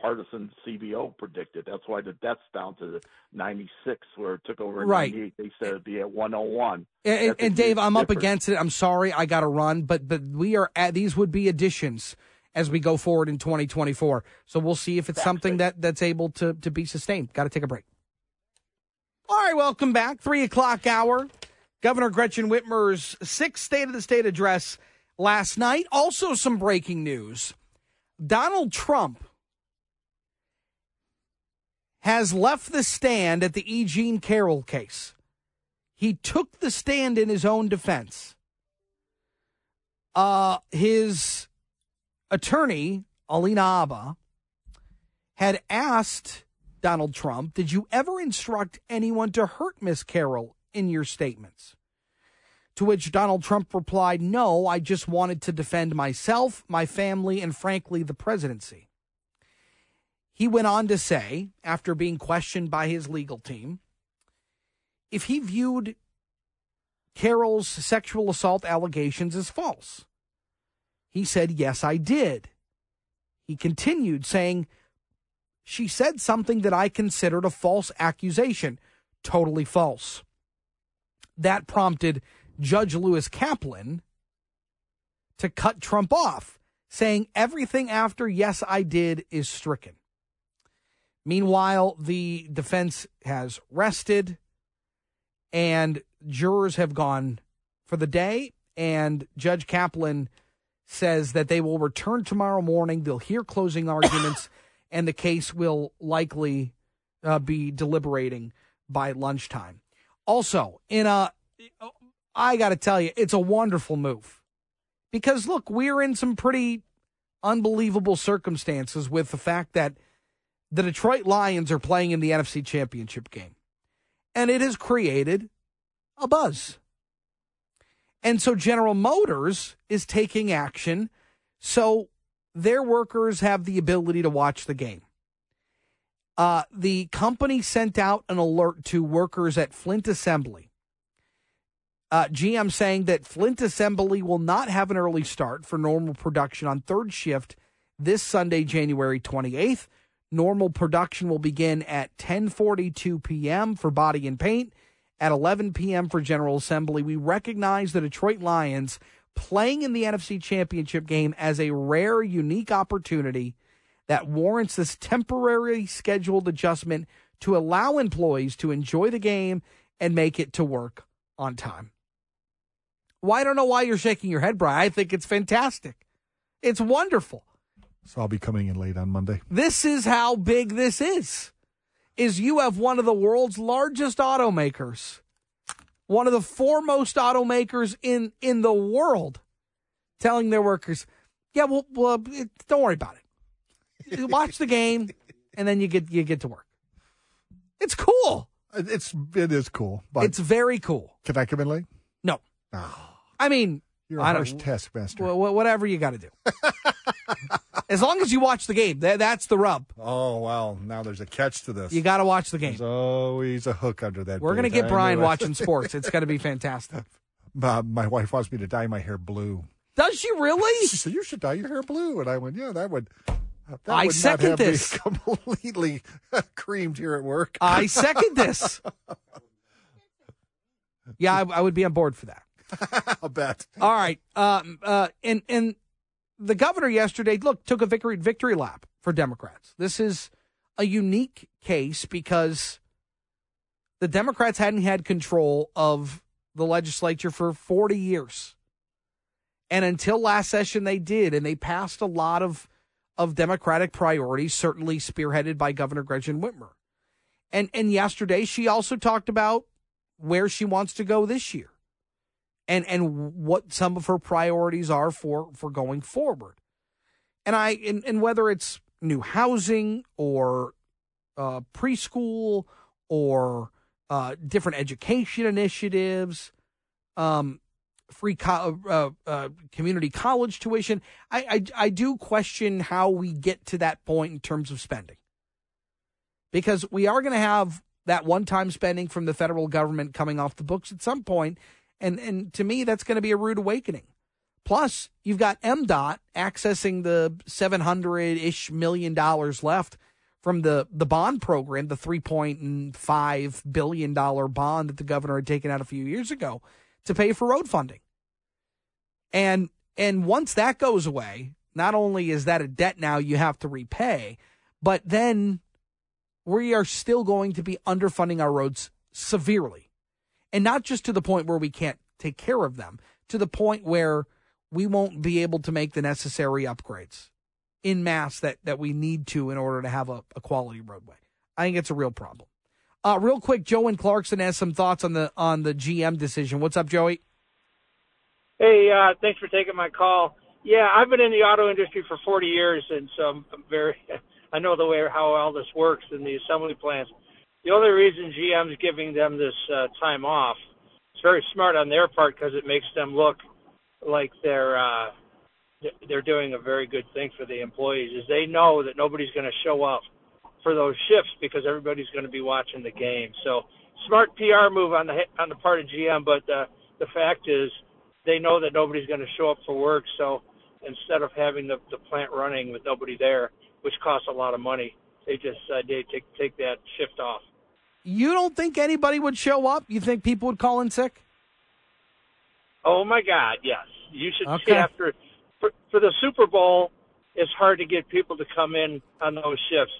nonpartisan CBO predicted. That's why the debt's down to 96, where it took over Right. 98. They said it'd be at 101. And, and, and Dave, I'm up against it. I'm sorry, I got to run, but but we are at these would be additions as we go forward in 2024. So we'll see if it's something that that's able to to be sustained. Got to take a break. All right, welcome back. Three o'clock hour. Governor Gretchen Whitmer's sixth State of the State address last night. Also, some breaking news. Donald Trump has left the stand at the E. Jean Carroll case. He took the stand in his own defense. Uh, his attorney, Alina Habba, had asked Donald Trump, Did you ever instruct anyone to hurt Miss Carroll in your statements? To which Donald Trump replied, No, I just wanted to defend myself, my family, and frankly, the presidency. He went on to say, after being questioned by his legal team, if he viewed Carroll's sexual assault allegations as false. He said, Yes, I did. He continued saying, She said something that I considered a false accusation. Totally false. That prompted Judge Lewis Kaplan to cut Trump off, saying everything after Yes, I did is stricken. Meanwhile, the defense has rested and jurors have gone for the day. And Judge Kaplan says that they will return tomorrow morning. They'll hear closing arguments, and the case will likely uh, be deliberating by lunchtime. Also, in a, I got to tell you, it's a wonderful move because look, we're in some pretty unbelievable circumstances with the fact that the Detroit Lions are playing in the NFC Championship game. And it has created a buzz. And so General Motors is taking action so their workers have the ability to watch the game. Uh, the company sent out an alert to workers at Flint Assembly. Uh, GM saying that Flint Assembly will not have an early start for normal production on third shift this Sunday, January 28th. Normal production will begin at 10:42 p.m. for body and paint, at 11 p.m. for General Assembly. We recognize the Detroit Lions playing in the NFC Championship game as a rare, unique opportunity that warrants this temporary scheduled adjustment to allow employees to enjoy the game and make it to work on time. Well, don't know why you're shaking your head, Brian. I think it's fantastic. It's wonderful. So I'll be coming in late on Monday. This is how big this is. Is you have one of the world's largest automakers, one of the foremost automakers in in the world, telling their workers, "Yeah, well, well don't worry about it. You watch the game, and then you get you get to work." It's cool. It's it is cool, but It's very cool. can I come in late? No, Oh, I mean, you're a I harsh taskmaster. wh- wh- whatever you got to do. as long as you watch the game, Tha- that's the rub. oh well, now there's a catch to this. You got to watch the game. There's always a hook under that. We're gonna bait. get I Brian watching sports. It's going to be fantastic. Uh, my wife wants me to dye my hair blue. Does she really? She said, "You should dye your hair blue," and I went, "Yeah, that would." That I would second not have this. completely creamed here at work. I second this. Yeah, I, I would be on board for that. I'll bet. All right. Um, uh, and and the governor yesterday, look, took a victory victory lap for Democrats. This is a unique case because the Democrats hadn't had control of the legislature for 40 years. And until last session, they did, and they passed a lot of of Democratic priorities, certainly spearheaded by Governor Gretchen Whitmer. And and yesterday, she also talked about where she wants to go this year and and what some of her priorities are for for going forward. And I and, and whether it's new housing or uh, preschool or uh, different education initiatives, um, free co- uh, uh, community college tuition, I, I I do question how we get to that point in terms of spending, because we are going to have that one-time spending from the federal government coming off the books at some point, and and to me that's going to be a rude awakening. Plus, you've got MDOT accessing the 700-ish million dollars left from the the bond program, the 3.5 billion dollar bond that the governor had taken out a few years ago to pay for road funding. And and once that goes away, not only is that a debt now you have to repay, but then we are still going to be underfunding our roads severely. And not just to the point where we can't take care of them, to the point where we won't be able to make the necessary upgrades in mass that, that we need to in order to have a, a quality roadway. I think it's a real problem. Uh, real quick, Joe and Clarkston has some thoughts on the on the GM decision. What's up, Joey? Hey, uh, thanks for taking my call. Yeah, I've been in the auto industry for 40 years, and so I'm very, I know the way how all this works in the assembly plants. The only reason GM's giving them this uh, time off, it's very smart on their part because it makes them look like they're uh, they're doing a very good thing for the employees. Is they know that nobody's going to show up for those shifts because everybody's going to be watching the game. So smart PR move on the on the part of GM, but uh, the fact is they know that nobody's going to show up for work. So instead of having the, the plant running with nobody there, which costs a lot of money, they just uh, they take take that shift off. You don't think anybody would show up? You think people would call in sick? Oh my God, yes. You should Okay. see after for, for the Super Bowl. It's hard to get people to come in on those shifts.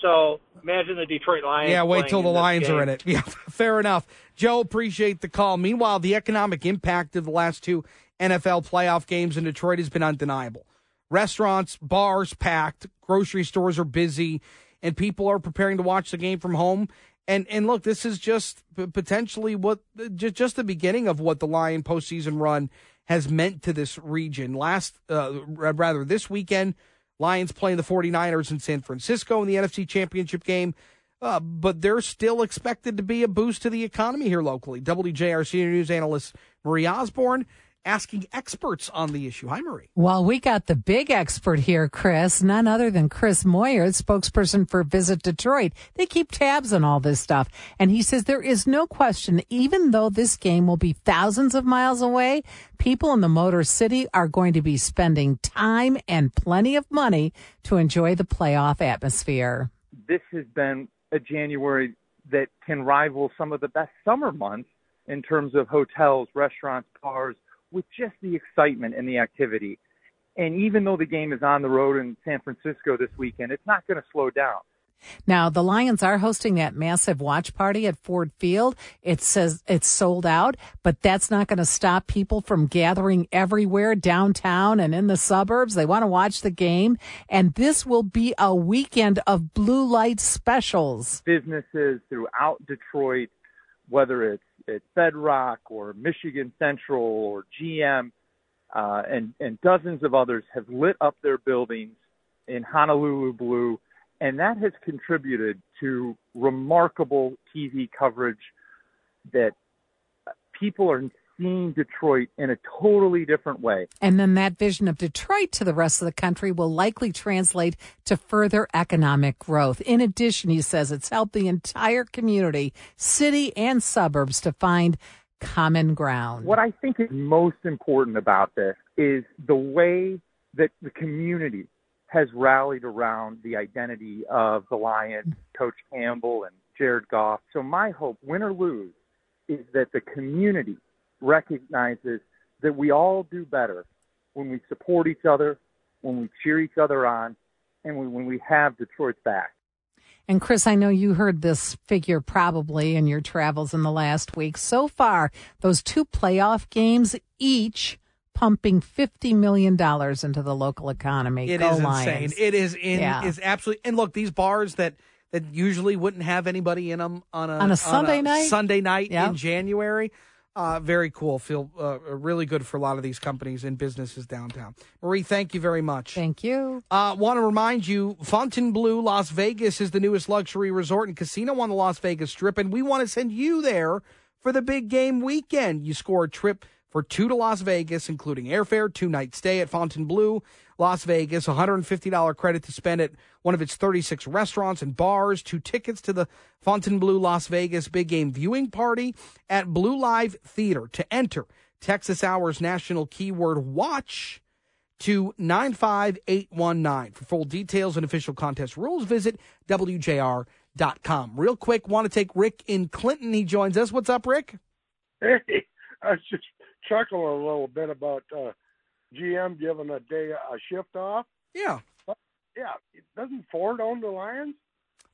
So imagine the Detroit Lions. Yeah, wait till the Lions are in it. Yeah, fair enough. Joe, appreciate the call. Meanwhile, the economic impact of the last two NFL playoff games in Detroit has been undeniable. Restaurants, bars packed, grocery stores are busy, and people are preparing to watch the game from home. And and look, this is just potentially what just just the beginning of what the Lion postseason run has meant to this region. Last, uh, rather, this weekend, Lions playing the 49ers in San Francisco in the NFC Championship game. Uh, but there's still expected to be a boost to the economy here locally. WJR senior news analyst Marie Osborne asking experts on the issue. Hi, Marie. Well, we got the big expert here, Chris, none other than Chris Moyer, spokesperson for Visit Detroit. They keep tabs on all this stuff. And he says there is no question, even though this game will be thousands of miles away, people in the Motor City are going to be spending time and plenty of money to enjoy the playoff atmosphere. this has been a January that can rival some of the best summer months in terms of hotels, restaurants, bars, with just the excitement and the activity. And even though the game is on the road in San Francisco this weekend, it's not going to slow down. Now, the Lions are hosting that massive watch party at Ford Field. It says it's sold out, but that's not going to stop people from gathering everywhere downtown and in the suburbs. They want to watch the game. And this will be a weekend of blue light specials. Businesses throughout Detroit, whether it's it's Bedrock or Michigan Central or GM, uh, and and dozens of others have lit up their buildings in Honolulu blue, and that has contributed to remarkable TV coverage that people are seeing Detroit in a totally different way. And then that vision of Detroit to the rest of the country will likely translate to further economic growth. In addition, he says it's helped the entire community, city and suburbs to find common ground. What I think is most important about this is the way that the community has rallied around the identity of the Lions, Coach Campbell and Jared Goff. So my hope, win or lose, is that the community recognizes that we all do better when we support each other, when we cheer each other on, and when when we have Detroit's back. And Chris, I know you heard this figure probably in your travels in the last week. So far, those two playoff games each pumping $50 million into the local economy. It Go is Lions. insane. It is in Yeah. is absolutely. And look, these bars that that usually wouldn't have anybody in them on a On a Sunday night? Sunday night Yep. in January. Uh, very cool. Feel uh, really good for a lot of these companies and businesses downtown. Marie, thank you very much. Thank you. Uh, Want to remind you, Fontainebleau, Las Vegas is the newest luxury resort and casino on the Las Vegas Strip, and we want to send you there for the big game weekend. You score a trip for two to Las Vegas, including airfare, two night stay at Fontainebleau, Las Vegas, $150 credit to spend at one of its 36 restaurants and bars, two tickets to the Fontainebleau Las Vegas big game viewing party at BleauLive Theater. To enter, Texas Hours National Keyword Watch to 95819. For full details and official contest rules, visit WJR.com. Real quick, want to take Rick in Clinton. He joins us. What's up, Rick? Hey, I was just chuckling a little bit about uh, GM giving a day a shift off. Yeah. But, yeah, doesn't Ford own the Lions?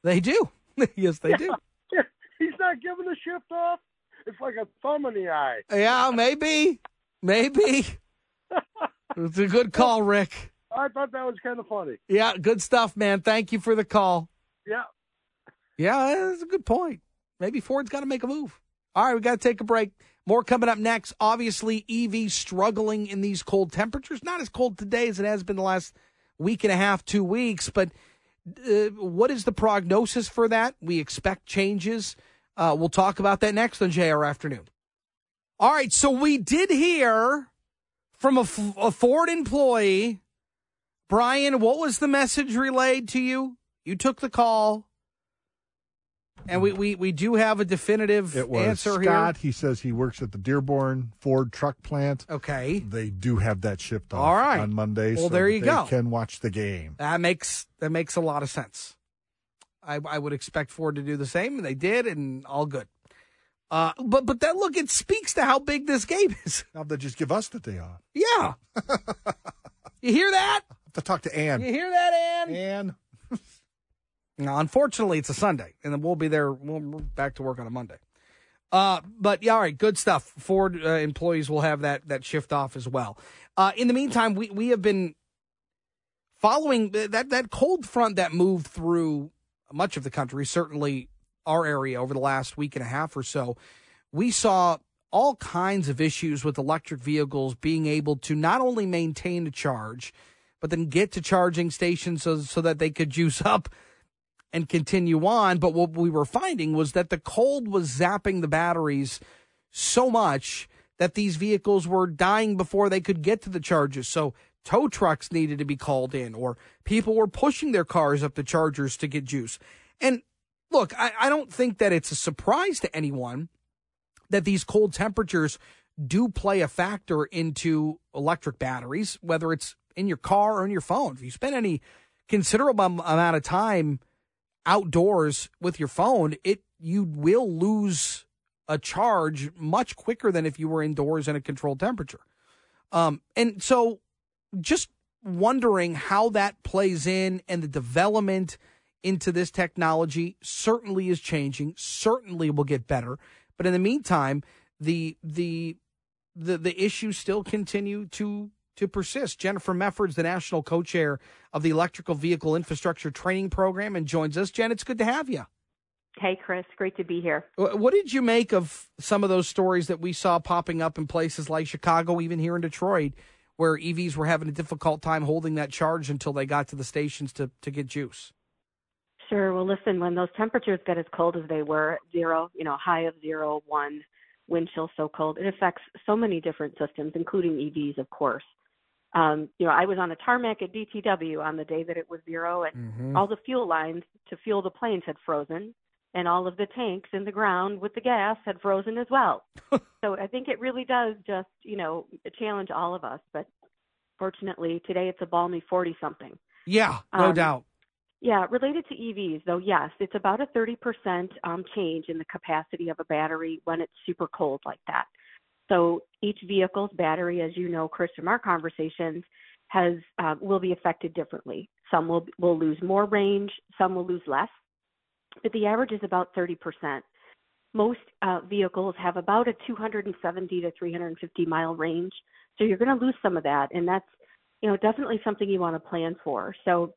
They do. yes, they do. He's not giving a shift off. It's like a thumb in the eye. Yeah, maybe. Maybe. it's a good call, Rick. I thought that was kind of funny. Yeah, good stuff, man. Thank you for the call. Yeah. Yeah, that's a good point. Maybe Ford's got to make a move. All right, we got to take a break. More coming up next. Obviously, EV struggling in these cold temperatures. Not as cold today as it has been the last week and a half, two weeks. But uh, what is the prognosis for that? We expect changes. Uh, we'll talk about that next on JR Afternoon. All right, so we did hear from a, F- a Ford employee. Brian, what was the message relayed to you? You took the call. And we, we, we do have a definitive It was answer Scott. He says he works at the Dearborn Ford truck plant. Okay. They do have that shipped off All right. on Monday. Well, so there you they go. can watch the game. That makes that makes a lot of sense. I, I would expect Ford to do the same, and they did, and all good. Uh, but but that look, it speaks to how big this game is. Now they just give us the day off. Yeah. you hear that? I have to talk to Ann. You hear that, Ann? Ann. Now, unfortunately, it's a Sunday, and then we'll be there. We'll we're back to work on a Monday. Uh, but yeah, all right, good stuff. Ford uh, employees will have that that shift off as well. Uh, in the meantime, we we have been following that that cold front that moved through much of the country, certainly our area over the last week and a half or so. We saw all kinds of issues with electric vehicles being able to not only maintain a charge, but then get to charging stations so, so that they could juice up and continue on. But what we were finding was that the cold was zapping the batteries so much that these vehicles were dying before they could get to the charges. So tow trucks needed to be called in, or people were pushing their cars up the chargers to get juice. And look, I, I don't think that it's a surprise to anyone that these cold temperatures do play a factor into electric batteries, whether it's in your car or in your phone. If you spend any considerable amount of time outdoors with your phone, it you will lose a charge much quicker than if you were indoors in a controlled temperature. Um, and so just wondering how that plays in and the development into this technology certainly is changing, certainly will get better. But in the meantime, the the the the issues still continue to to persist. Jennifer Meffords, the national co-chair of the Electrical Vehicle Infrastructure Training Program, and joins us. Jen, it's good to have you. Hey, Chris, great to be here. What did you make of some of those stories that we saw popping up in places like Chicago, even here in Detroit, where EVs were having a difficult time holding that charge until they got to the stations to, to get juice? Sure. Well, listen, when those temperatures get as cold as they were, zero, you know, high of zero, one, wind chill so cold, it affects so many different systems, including EVs, of course. Um, you know, I was on a tarmac at DTW on the day that it was zero, and Mhm. all the fuel lines to fuel the planes had frozen, and all of the tanks in the ground with the gas had frozen as well. so I think it really does just, you know, challenge all of us. But fortunately, today it's a balmy 40 something. Yeah, no Um, doubt. Yeah, related to EVs, though, yes, it's about a 30% um, change in the capacity of a battery when it's super cold like that. So each vehicle's battery, as you know, Chris, from our conversations, has uh, will be affected differently. Some will will lose more range, some will lose less, but the average is about 30%. Most uh, vehicles have about a 270 to 350 mile range, so you're going to lose some of that, and that's you know definitely something you want to plan for. So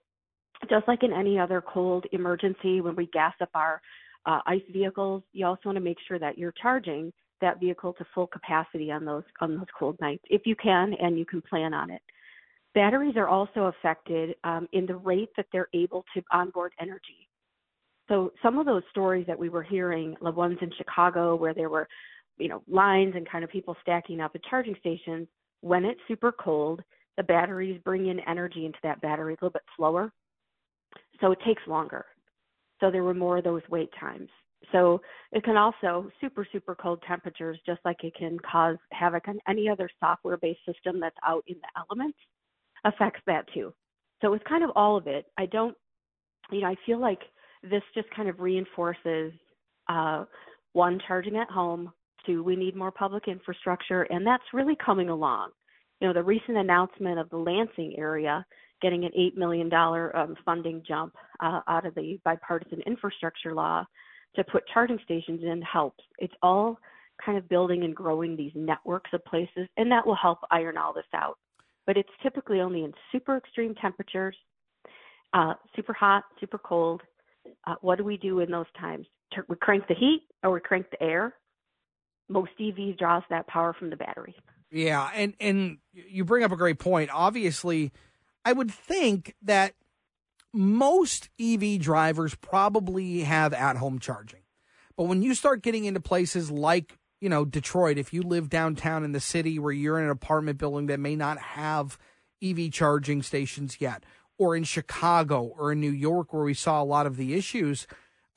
just like in any other cold emergency, when we gas up our uh, ICE vehicles, you also want to make sure that you're charging that vehicle to full capacity on those on those cold nights, if you can, and you can plan on it. Batteries are also affected um, in the rate that they're able to onboard energy. So some of those stories that we were hearing, the ones in Chicago where there were you know, lines and kind of people stacking up at charging stations, when it's super cold, the batteries bring in energy into that battery a little bit slower. So it takes longer. So there were more of those wait times. So it can also super super cold temperatures, just like it can cause havoc on any other software based system that's out in the elements, affects that too. So it's kind of all of it. I don't, you know, I feel like this just kind of reinforces uh, one charging at home, two we need more public infrastructure, and that's really coming along. You know, the recent announcement of the Lansing area getting an $8 million um, funding jump uh, out of the bipartisan infrastructure law to put charging stations in helps. It's all kind of building and growing these networks of places, and that will help iron all this out. But it's typically only in super extreme temperatures, uh, super hot, super cold. Uh, what do we do in those times? We crank the heat or we crank the air. Most EVs draws that power from the battery. Yeah, and and you bring up a great point. Obviously, I would think that most EV drivers probably have at home charging. But when you start getting into places like, you know, Detroit, if you live downtown in the city where you're in an apartment building that may not have EV charging stations yet, or in Chicago or in New York where we saw a lot of the issues,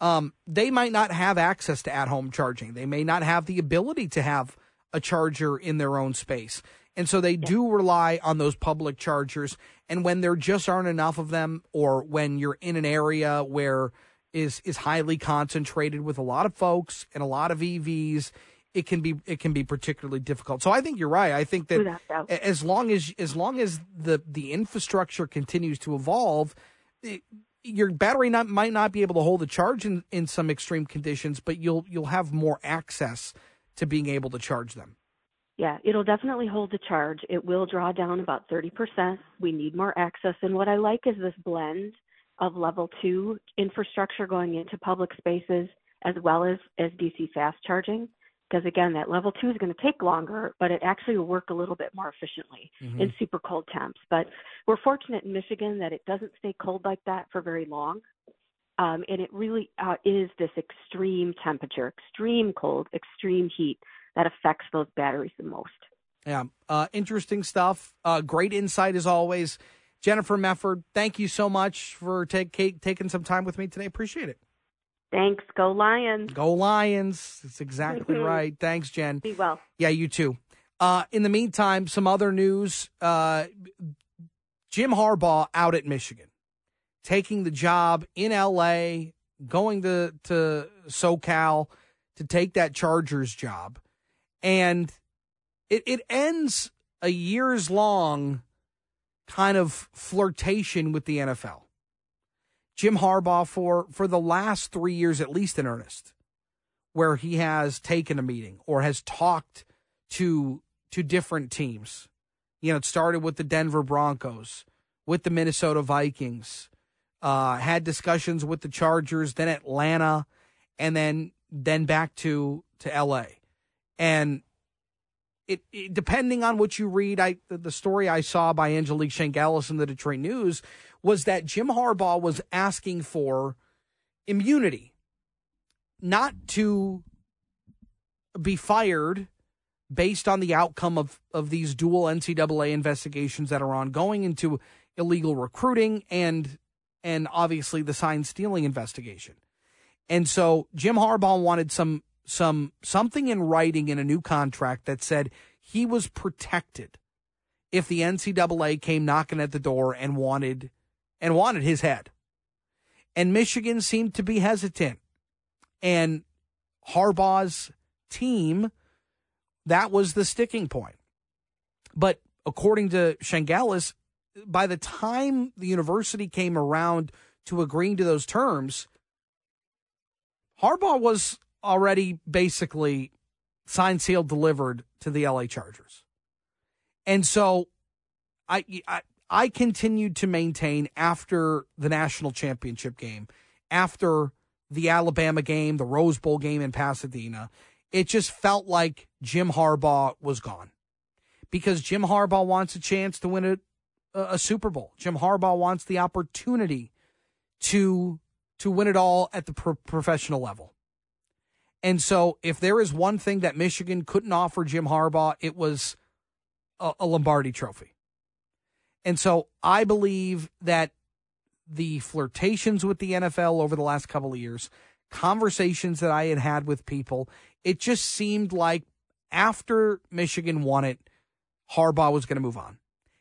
um, they might not have access to at home charging. They may not have the ability to have a charger in their own space. And so they do rely on those public chargers. And when there just aren't enough of them, or when you're in an area where is is highly concentrated with a lot of folks and a lot of EVs, it can be it can be particularly difficult. So I think you're right. I think that as long as as long as the the infrastructure continues to evolve, it, your battery not, might not be able to hold a charge in, in some extreme conditions, but you'll you'll have more access to being able to charge them. Yeah, it'll definitely hold the charge. It will draw down about 30%. We need more access. And what I like is this blend of level two infrastructure going into public spaces as well as, as DC fast charging. Because again, that level two is going to take longer, but it actually will work a little bit more efficiently Mhm. in super cold temps. But we're fortunate in Michigan that it doesn't stay cold like that for very long. Um, and it really uh, is this extreme temperature, extreme cold, extreme heat that affects those batteries the most. Yeah, uh, interesting stuff. Uh, great insight as always. Jennifer Mefford, thank you so much for take, taking some time with me today. Appreciate it. Thanks. Go Lions. Go Lions. That's exactly right. Thanks, Jen. Be well. Yeah, you too. Uh, in the meantime, some other news. Uh, Jim Harbaugh out at Michigan, taking the job in LA, going to, to SoCal to take that Chargers job. And it, it ends a years long kind of flirtation with the NFL. Jim Harbaugh for for the last 3 years at least in earnest where he has taken a meeting or has talked to to different teams. You know, it started with the Denver Broncos, with the Minnesota Vikings, uh, had discussions with the Chargers, then Atlanta, and then then back to to LA. And it, it, depending on what you read, I the, the story I saw by Angelique Chengelis in the Detroit News was that Jim Harbaugh was asking for immunity, not to be fired based on the outcome of, of these dual NCAA investigations that are ongoing into illegal recruiting and and obviously the sign stealing investigation. And so Jim Harbaugh wanted some some something in writing in a new contract that said he was protected if the NCAA came knocking at the door and wanted and wanted his head. And Michigan seemed to be hesitant. And Harbaugh's team, that was the sticking point. But according to Chengelis, by the time the university came around to agreeing to those terms, Harbaugh was already basically signed, sealed, delivered to the LA Chargers. And so I, I, I continued to maintain after the national championship game, after the Alabama game, the Rose Bowl game in Pasadena, it just felt like Jim Harbaugh was gone because Jim Harbaugh wants a chance to win a, a Super Bowl. Jim Harbaugh wants the opportunity to to win it all at the pro- professional level. And so, if there is one thing that Michigan couldn't offer Jim Harbaugh, it was a, a Lombardi trophy. And so, I believe that the flirtations with the NFL over the last couple of years, conversations that I had had with people, it just seemed like after Michigan won it, Harbaugh was going to move on.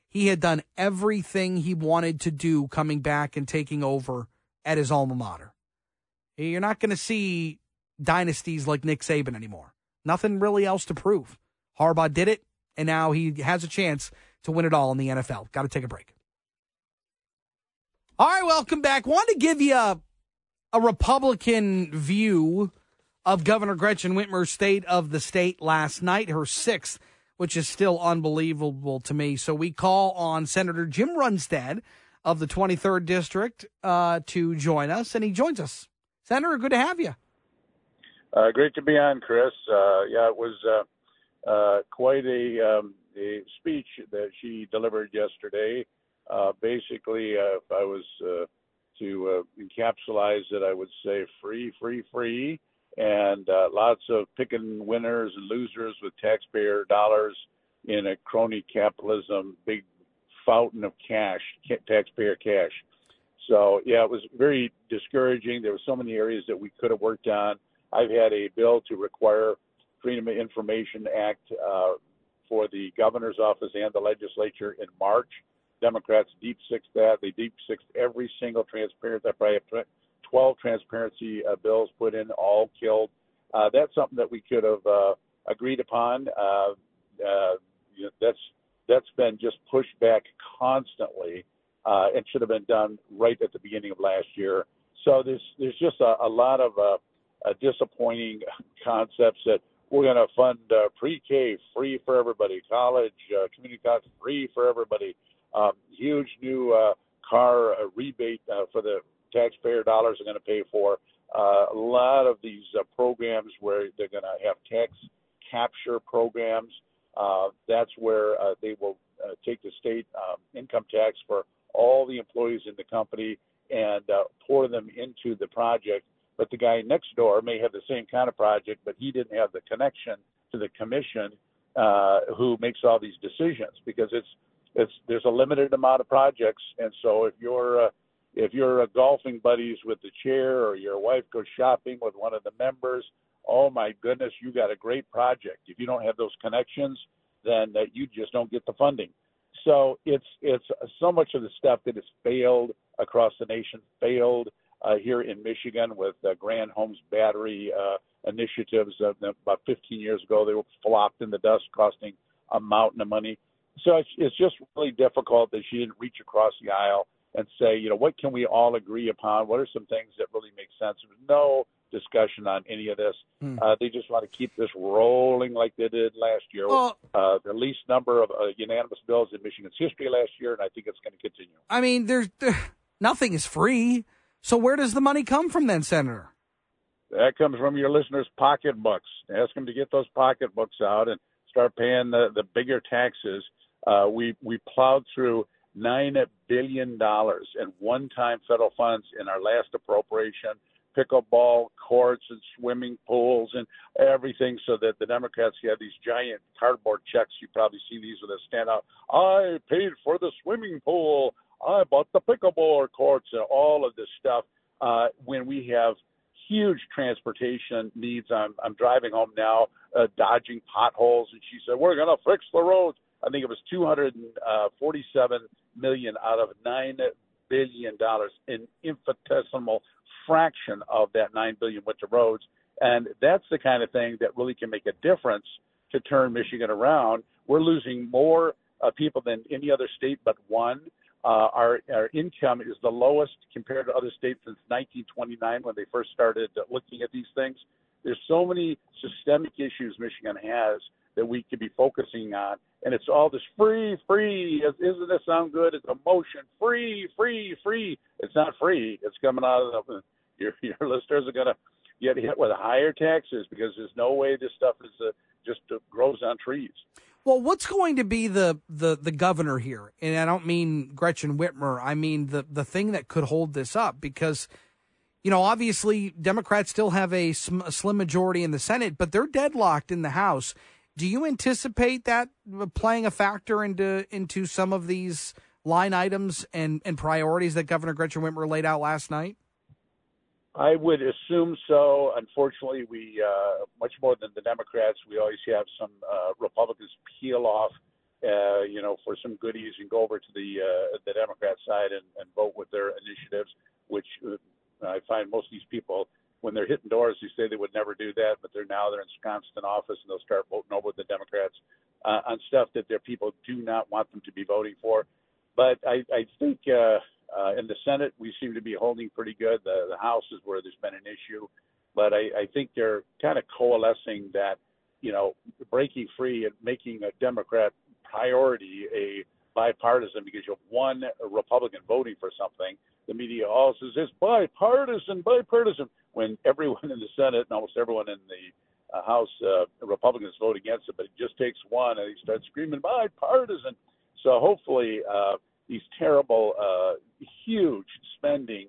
He had done everything he wanted to do coming back and taking over at his alma mater. You're not going to see dynasties like Nick Saban anymore. Nothing really else to prove. Harbaugh did it, and now he has a chance to win it all in the NFL. Got to take a break. All right, welcome back. Wanted to give you a, a Republican view of Governor Gretchen Whitmer's state of the state last night, her sixth, which is still unbelievable to me. So we call on Senator Jim Runestad of the 23rd District uh, to join us, and he joins us. Senator, good to have you. Uh, great to be on, Chris. Uh, yeah, it was uh, uh quite a, um, a, speech that she delivered yesterday. Uh, basically, uh, if I was uh, to uh, encapsulate it, I would say free, free, free, and uh, lots of picking winners and losers with taxpayer dollars in a crony capitalism, big fountain of cash, taxpayer cash. So yeah, it was very discouraging. There were so many areas that we could have worked on. I've had a bill to require Freedom of Information Act uh, for the governor's office and the legislature in March. Democrats deep sixed that. They deep sixed every single transparency. I probably have 12 transparency uh, bills put in, all killed. Uh, that's something that we could have uh, agreed upon. Uh, uh, you know, that's that's been just pushed back constantly uh, and should have been done right at the beginning of last year. So there's there's just a, a lot of uh, uh, disappointing concepts that we're going to fund uh, pre-K free for everybody, college, uh, community college free for everybody, um, huge new uh, car uh, rebate uh, for the taxpayer dollars are going to pay for. Uh, a lot of these programs where they're going to have tax capture programs. That's where they will take the state um, income tax for all the employees in the company and pour them into the project. But the guy next door may have the same kind of project, but he didn't have the connection to the commission uh, who makes all these decisions because it's it's there's a limited amount of projects, and so if you're uh, if you're uh, golfing buddies with the chair or your wife goes shopping with one of the members, oh my goodness, you got a great project. If you don't have those connections, then uh, you just don't get the funding. So it's it's so much of the stuff that has failed across the nation, failed uh, here in Michigan with uh, Granholm's battery uh, initiatives. Uh, about 15 years ago, they were flopped in the dust, costing a mountain of money. So it's, it's just really difficult that she didn't reach across the aisle and say, you know, what can we all agree upon? What are some things that really make sense? There's no discussion on any of this. Hmm. Uh, they just want to keep this rolling like they did last year. Well, uh, the least number of uh, unanimous bills in Michigan's history last year, and I think it's going to continue. I mean, there's there, nothing is free. So where does the money come from then, Senator? That comes from your listeners' pocketbooks. Ask them to get those pocketbooks out and start paying the, the bigger taxes. Uh, we we plowed through nine billion dollars in one-time federal funds in our last appropriation pickleball courts and swimming pools and everything so that the Democrats have these giant cardboard checks. You probably see these with a stand out. I paid for the swimming pool. I bought the pickleball courts and all of this stuff. Uh, when we have huge transportation needs, I'm, I'm driving home now, uh, dodging potholes, and she said, "We're going to fix the roads." I think it was 247 million out of nine billion dollars in infinitesimal fraction of that nine billion went to roads, and that's the kind of thing that really can make a difference to turn Michigan around. We're losing more uh, people than any other state but one. Uh, our, our income is the lowest compared to other states since 1929 when they first started looking at these things. There's so many systemic issues Michigan has that we could be focusing on, and it's all this free, free. Isn't this sound good? It's emotion, free, free, free. It's not free. It's coming out of the your your listeners are going to get hit with higher taxes because there's no way this stuff is uh, just uh, grows on trees. Well, what's going to be the, the, the governor here? And I don't mean Gretchen Whitmer. I mean the, the thing that could hold this up because, you know, obviously Democrats still have a, sm- a slim majority in the Senate, but they're deadlocked in the House. Do you anticipate that playing a factor into into some of these line items and, and priorities that Governor Gretchen Whitmer laid out last night? I would assume so. Unfortunately, we uh, much more than the Democrats, we always have some uh, Republicans peel off, uh, you know, for some goodies and go over to the uh, the Democrat side and, and vote with their initiatives, which uh, I find most of these people, when they're hitting doors, they say they would never do that, but they're now they're ensconced in office and they'll start voting over with the Democrats uh, on stuff that their people do not want them to be voting for. But I, I think uh, uh, in the Senate we seem to be holding pretty good. The, the House is where there's been an issue, but I, I think they're kind of coalescing that you know breaking free and making a Democrat priority a bipartisan because you have one Republican voting for something the media all says it's bipartisan, bipartisan, when everyone in the Senate and almost everyone in the uh, House uh, Republicans vote against it. But it just takes one, and he starts screaming bipartisan. So hopefully, uh, these terrible, uh, huge spending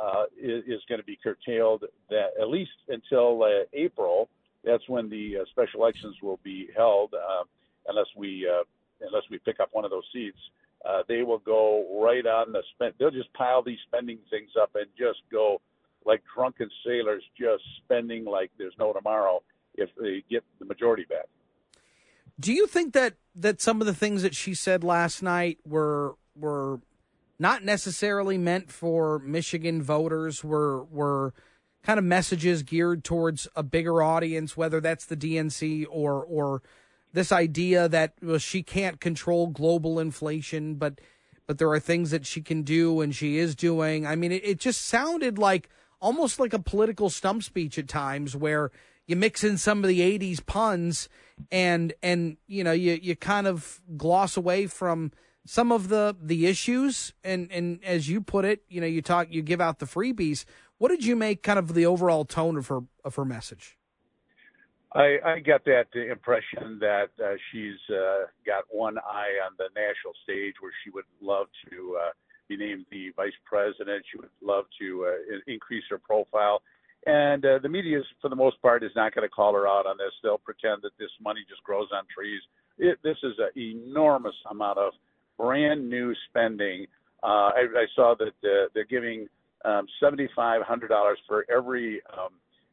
uh, is, is going to be curtailed. That at least until uh, April. That's when the uh, special elections will be held, uh, unless we uh, unless we pick up one of those seats uh, they will go right on the spend. They'll just pile these spending things up and just go like drunken sailors, just spending like there's no tomorrow if they get the majority back. Do you think that that some of the things that she said last night were were not necessarily meant for Michigan voters? Were were kind of messages geared towards a bigger audience, whether that's the DNC or or this idea that well, she can't control global inflation, but but there are things that she can do and she is doing. I mean, it, it just sounded like almost like a political stump speech at times where you mix in some of the 80s puns and and you know you you kind of gloss away from some of the the issues and and as you put it you know you talk you give out the freebies what did you make kind of the overall tone of her of her message I, I get that impression that uh, she's uh, got one eye on the national stage where she would love to uh, be named the vice president. She would love to uh, increase her profile. And uh, the media, is, for the most part, is not going to call her out on this. They'll pretend that this money just grows on trees. It, this is an enormous amount of brand new spending. Uh, I, I saw that uh, they're giving um, $7,500 for every um,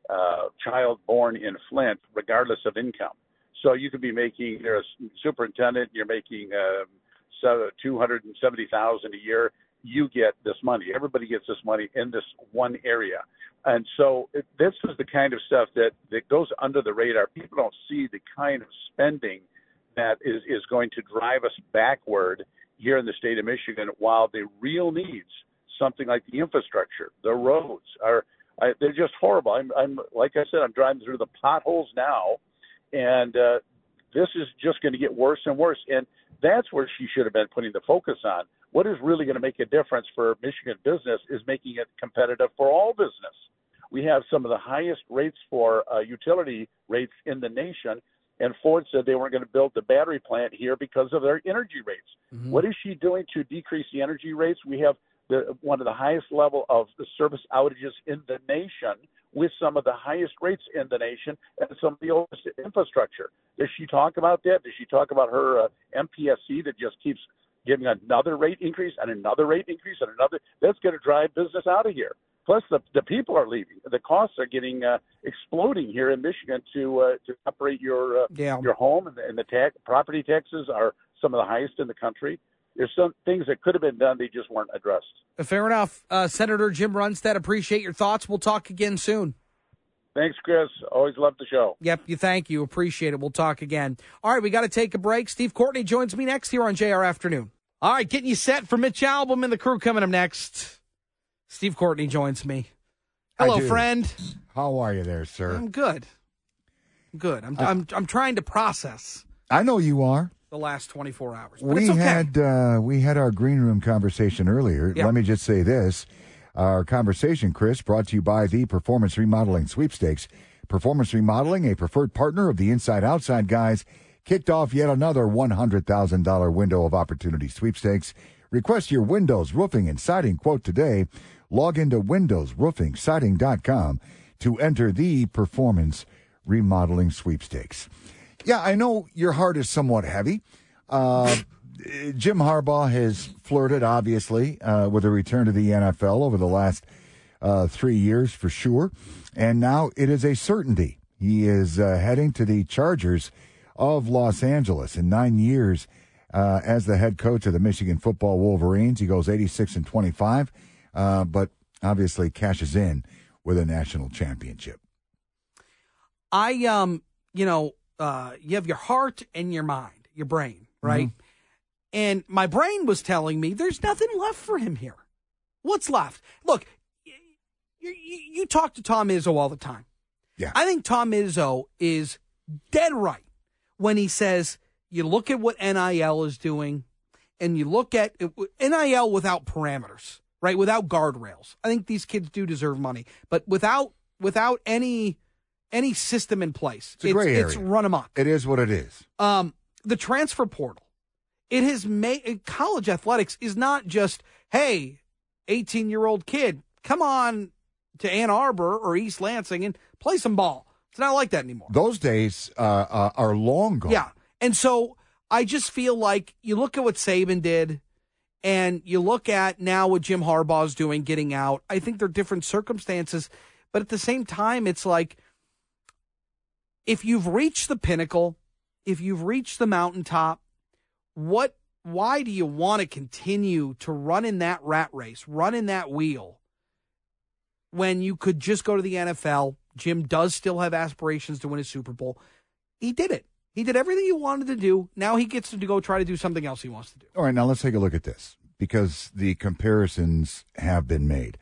uh, child born in Flint, regardless of income. So you could be making, you're a superintendent, you're making uh, seventy thousand a year. You get this money. Everybody gets this money in this one area, and so it, this is the kind of stuff that that goes under the radar. People don't see the kind of spending that is is going to drive us backward here in the state of Michigan, while the real needs, something like the infrastructure, the roads, are I, they're just horrible. I'm, I'm like I said, I'm driving through the potholes now, and uh, this is just going to get worse and worse. And that's where she should have been putting the focus on. What is really going to make a difference for Michigan business is making it competitive for all business. We have some of the highest rates for uh, utility rates in the nation, and Ford said they weren't going to build the battery plant here because of their energy rates. Mm-hmm. What is she doing to decrease the energy rates? We have the, one of the highest level of the service outages in the nation with some of the highest rates in the nation and some of the oldest infrastructure. Does she talk about that? Does she talk about her uh, MPSC that just keeps giving another rate increase and another rate increase and another? That's going to drive business out of here. Plus, the the people are leaving. The costs are getting uh, exploding here in Michigan to uh, to operate your uh, yeah. your home, and the, and the tax property taxes are some of the highest in the country there's some things that could have been done, they just weren't addressed. Fair enough. Uh, Senator Jim Runestad, appreciate your thoughts. We'll talk again soon. Thanks, Chris. Always love the show. Yep, you thank you. Appreciate it. We'll talk again. All right, we got to take a break. Steve Courtney joins me next here on JR Afternoon. All right, getting you set for Mitch Albom and the crew coming up next. Steve Courtney joins me. Hello, friend. How are you there, sir? I'm good. good. I'm, I'm I'm trying to process. I know you are the last 24 hours. we okay. had uh, we had our green room conversation earlier. Let me just say this: our conversation, Chris, brought to you by the Performance Remodeling Sweepstakes. Performance Remodeling, a preferred partner of the Inside Outside guys, kicked off yet another $100,000 window of opportunity sweepstakes. Request your windows, roofing, and siding quote today. Log into windowsroofingsiding.com to enter the performance remodeling sweepstakes. Yeah, I know your heart is somewhat heavy. Uh, Jim Harbaugh has flirted, obviously, uh, with a return to the NFL over the last uh, three years for sure. And now it is a certainty. He is uh, heading to the Chargers of Los Angeles in nine years uh, as the head coach of the Michigan football Wolverines. He goes 86 and 25, uh, but obviously cashes in with a national championship. I um, you know, uh, you have your heart and your mind, your brain, right? Mm-hmm. And my brain was telling me there's nothing left for him here. What's left? Look, you, you, you talk to Tom Izzo all the time. Yeah. I think Tom Izzo is dead right when he says you look at what NIL is doing and you look at NIL without parameters, right? Without guardrails. I think these kids do deserve money, but without without any any system in place. It's it's, area. run amok. It is what it is. Um, the transfer portal. It has made college athletics is not just hey, eighteen year old kid, come on to Ann Arbor or East Lansing and play some ball. It's not like that anymore. Those days uh, uh, are long gone. Yeah. And so I just feel like you look at what Saban did and you look at now what Jim Harbaugh's doing, getting out. I think they're different circumstances. But at the same time, it's like if you've reached the pinnacle, if you've reached the mountaintop, what why do you want to continue to run in that rat race, run in that wheel when you could just go to the NFL? Jim does still have aspirations to win a Super Bowl. He did it. He did everything he wanted to do. Now he gets to go try to do something else he wants to do. All right, now let's take a look at this because the comparisons have been made.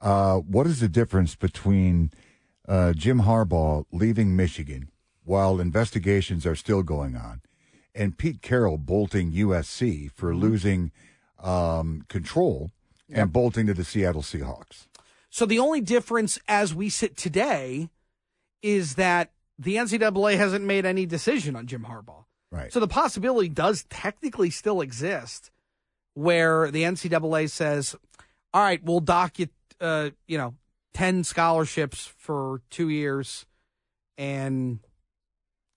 Uh, what is the difference between uh, Jim Harbaugh leaving Michigan while investigations are still going on and Pete Carroll bolting USC for losing um, control and bolting to the Seattle Seahawks? So the only difference as we sit today is that the NCAA hasn't made any decision on Jim Harbaugh. Right. So the possibility does technically still exist where the NCAA says, all right, we'll dock you, uh, you know, 10 scholarships for two years and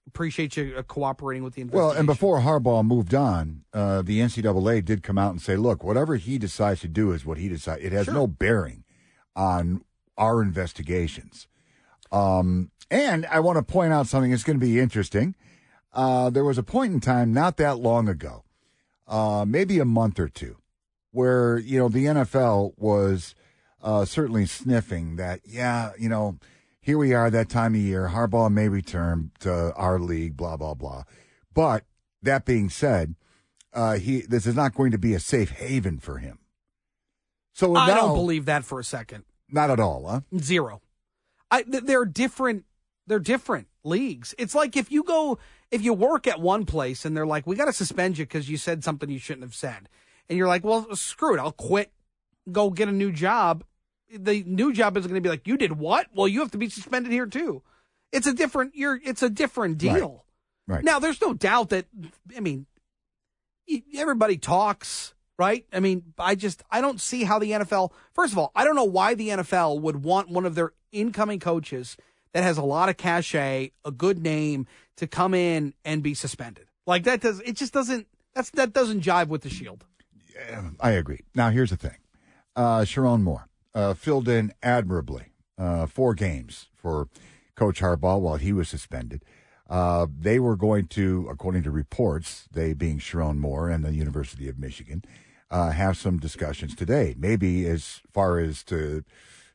appreciate you uh, cooperating with the investigation. Well, and before Harbaugh moved on, uh, the NCAA did come out and say, look, whatever he decides to do is what he decides. It has Sure. no bearing on our investigations. Um, and I want to point out something that's going to be interesting. Uh, there was a point in time not that long ago, uh, maybe a month or two, where, you know, the NFL was uh, certainly sniffing that, yeah, you know, here we are that time of year. Harbaugh may return to our league, blah, blah, blah. But that being said, uh, he this is not going to be a safe haven for him. So I now- don't believe that for a second. Not at all, huh? Zero. I th- they're different. They're different leagues. It's like if you go, if you work at one place and they're like, "We got to suspend you because you said something you shouldn't have said," and you're like, "Well, screw it, I'll quit, go get a new job." The new job is going to be like, "You did what? Well, you have to be suspended here too." It's a different. You're. It's a different deal. Right. Now, there's no doubt that. I mean, everybody talks, right? I mean, I just I don't see how the NFL. First of all, I don't know why the NFL would want one of their incoming coaches that has a lot of cachet, a good name, to come in and be suspended. Like that does it just doesn't that's that doesn't jive with the Shield. I agree. Now, here's the thing uh, Sherrone Moore uh, filled in admirably uh, four games for Coach Harbaugh while he was suspended. Uh, they were going to, according to reports, they being Sherrone Moore and the University of Michigan, uh, have some discussions today. Maybe as far as to,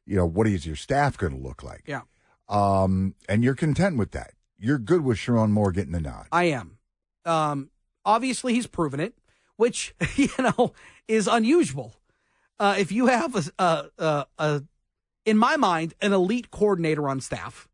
you know, what is your staff going to look like? Yeah. Um, and you're content with that. You're good with Sherrone Moore getting the nod. I am. Um, obviously, he's proven it, which you know is unusual. Uh, if you have a, a, a, a, in my mind, an elite coordinator on staff,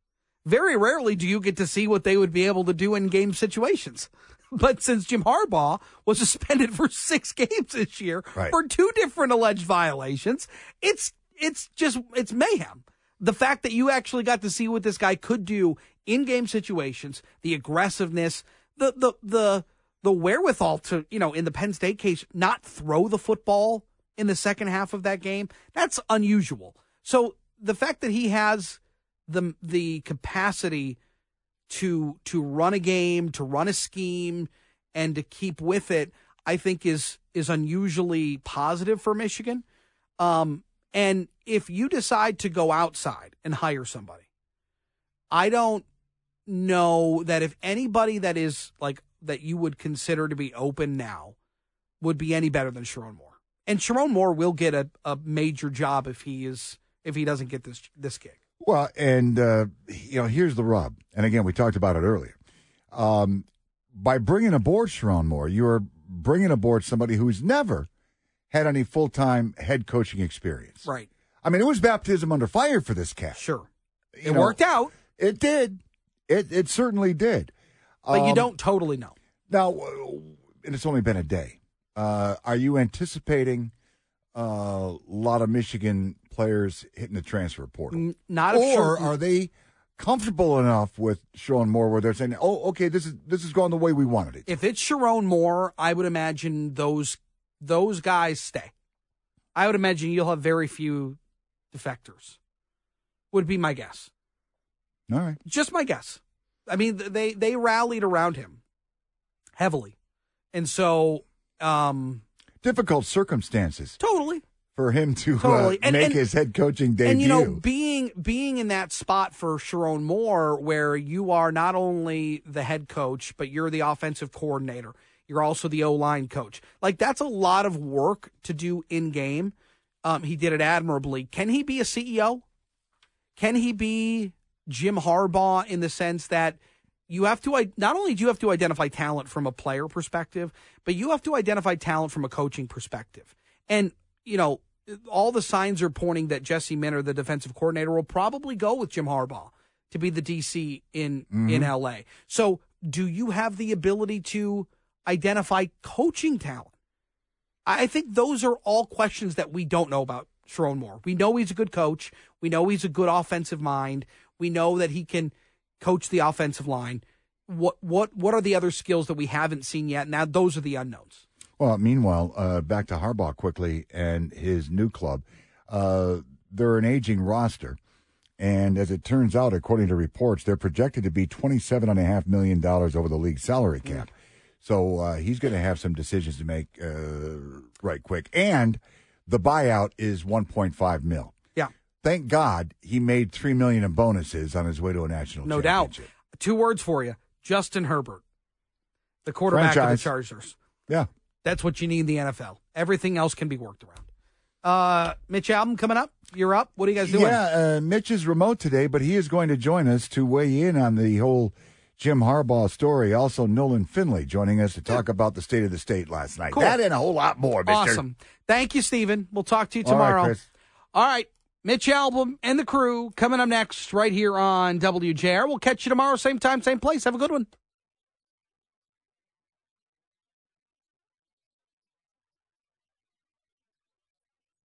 very rarely do you get to see what they would be able to do in game situations. But since Jim Harbaugh was suspended for six games this year Right. for two different alleged violations, it's it's just it's mayhem. The fact that you actually got to see what this guy could do in game situations, the aggressiveness, the the the the wherewithal to, you know, in the Penn State case, not throw the football in the second half of that game, that's unusual. So the fact that he has the the capacity to to run a game, to run a scheme, and to keep with it, I think is is unusually positive for Michigan. Um, and if you decide to go outside and hire somebody, I don't know that if anybody that is like that you would consider to be open now would be any better than Sherrone Moore. And Sherrone Moore will get a, a major job if he is if he doesn't get this this gig. Well, and uh, you know, here's the rub. And again, we talked about it earlier. Um, by bringing aboard Sherrone Moore, you are bringing aboard somebody who's never had any full time head coaching experience. Right. I mean, it was baptism under fire for this cat. Sure. You It know, worked out. It did. It it certainly did. But you Um, don't totally know. Now, and it's only been a day. Uh, are you anticipating uh, a lot of Michigan players hitting the transfer portal? N- not or certain- are they comfortable enough with Sean Moore where they're saying, "Oh, okay, this is this is going the way we wanted it." If it's Sherrone Moore, I would imagine those those guys stay. I would imagine you'll have very few defectors. Would be my guess. All right. Just my guess. I mean, they they rallied around him heavily, and so um, Difficult circumstances totally for him to Totally. uh, And- make and- his head coaching debut. And you know, being being in that spot for Sherrone Moore, where you are not only the head coach, but you're the offensive coordinator. You're also the O line coach. Like that's a lot of work to do in game. Um, he did it admirably. Can he be a CEO? Can he be Jim Harbaugh in the sense that you have to i- not only do you have to identify talent from a player perspective, but you have to identify talent from a coaching perspective. And you know, all the signs are pointing that Jesse Minter, the defensive coordinator, will probably go with Jim Harbaugh to be the DC in in Mhm. LA. So, do you have the ability to identify coaching talent? I think those are all questions that we don't know about Sherrone Moore. We know he's a good coach. We know he's a good offensive mind. We know that he can coach the offensive line. What what what are the other skills that we haven't seen yet? Now those are the unknowns. Well, meanwhile, uh, back to Harbaugh quickly and his new club. Uh, they're an aging roster. And as it turns out, according to reports, they're projected to be $27.5 million over the league salary cap. So uh, he's going to have some decisions to make uh, right quick. And the buyout is 1.5 mil. Yeah. Thank God he made 3 million in bonuses on his way to a national No doubt. Two words for you: Justin Herbert, the quarterback Franchise. of the Chargers. Yeah. That's what you need in the NFL. Everything else can be worked around. Uh, Mitch Albom coming up. You're up. What are you guys doing? Yeah, uh, Mitch is remote today, but he is going to join us to weigh in on the whole Jim Harbaugh story. Also, Nolan Finley joining us to talk about the state of the state last night. Cool. That and a whole lot more, mister. Awesome. Thank you, Stephen. We'll talk to you All right, tomorrow. All right. Mitch Albom and the crew coming up next right here on WJR. We'll catch you tomorrow, same time, same place. Have a good one.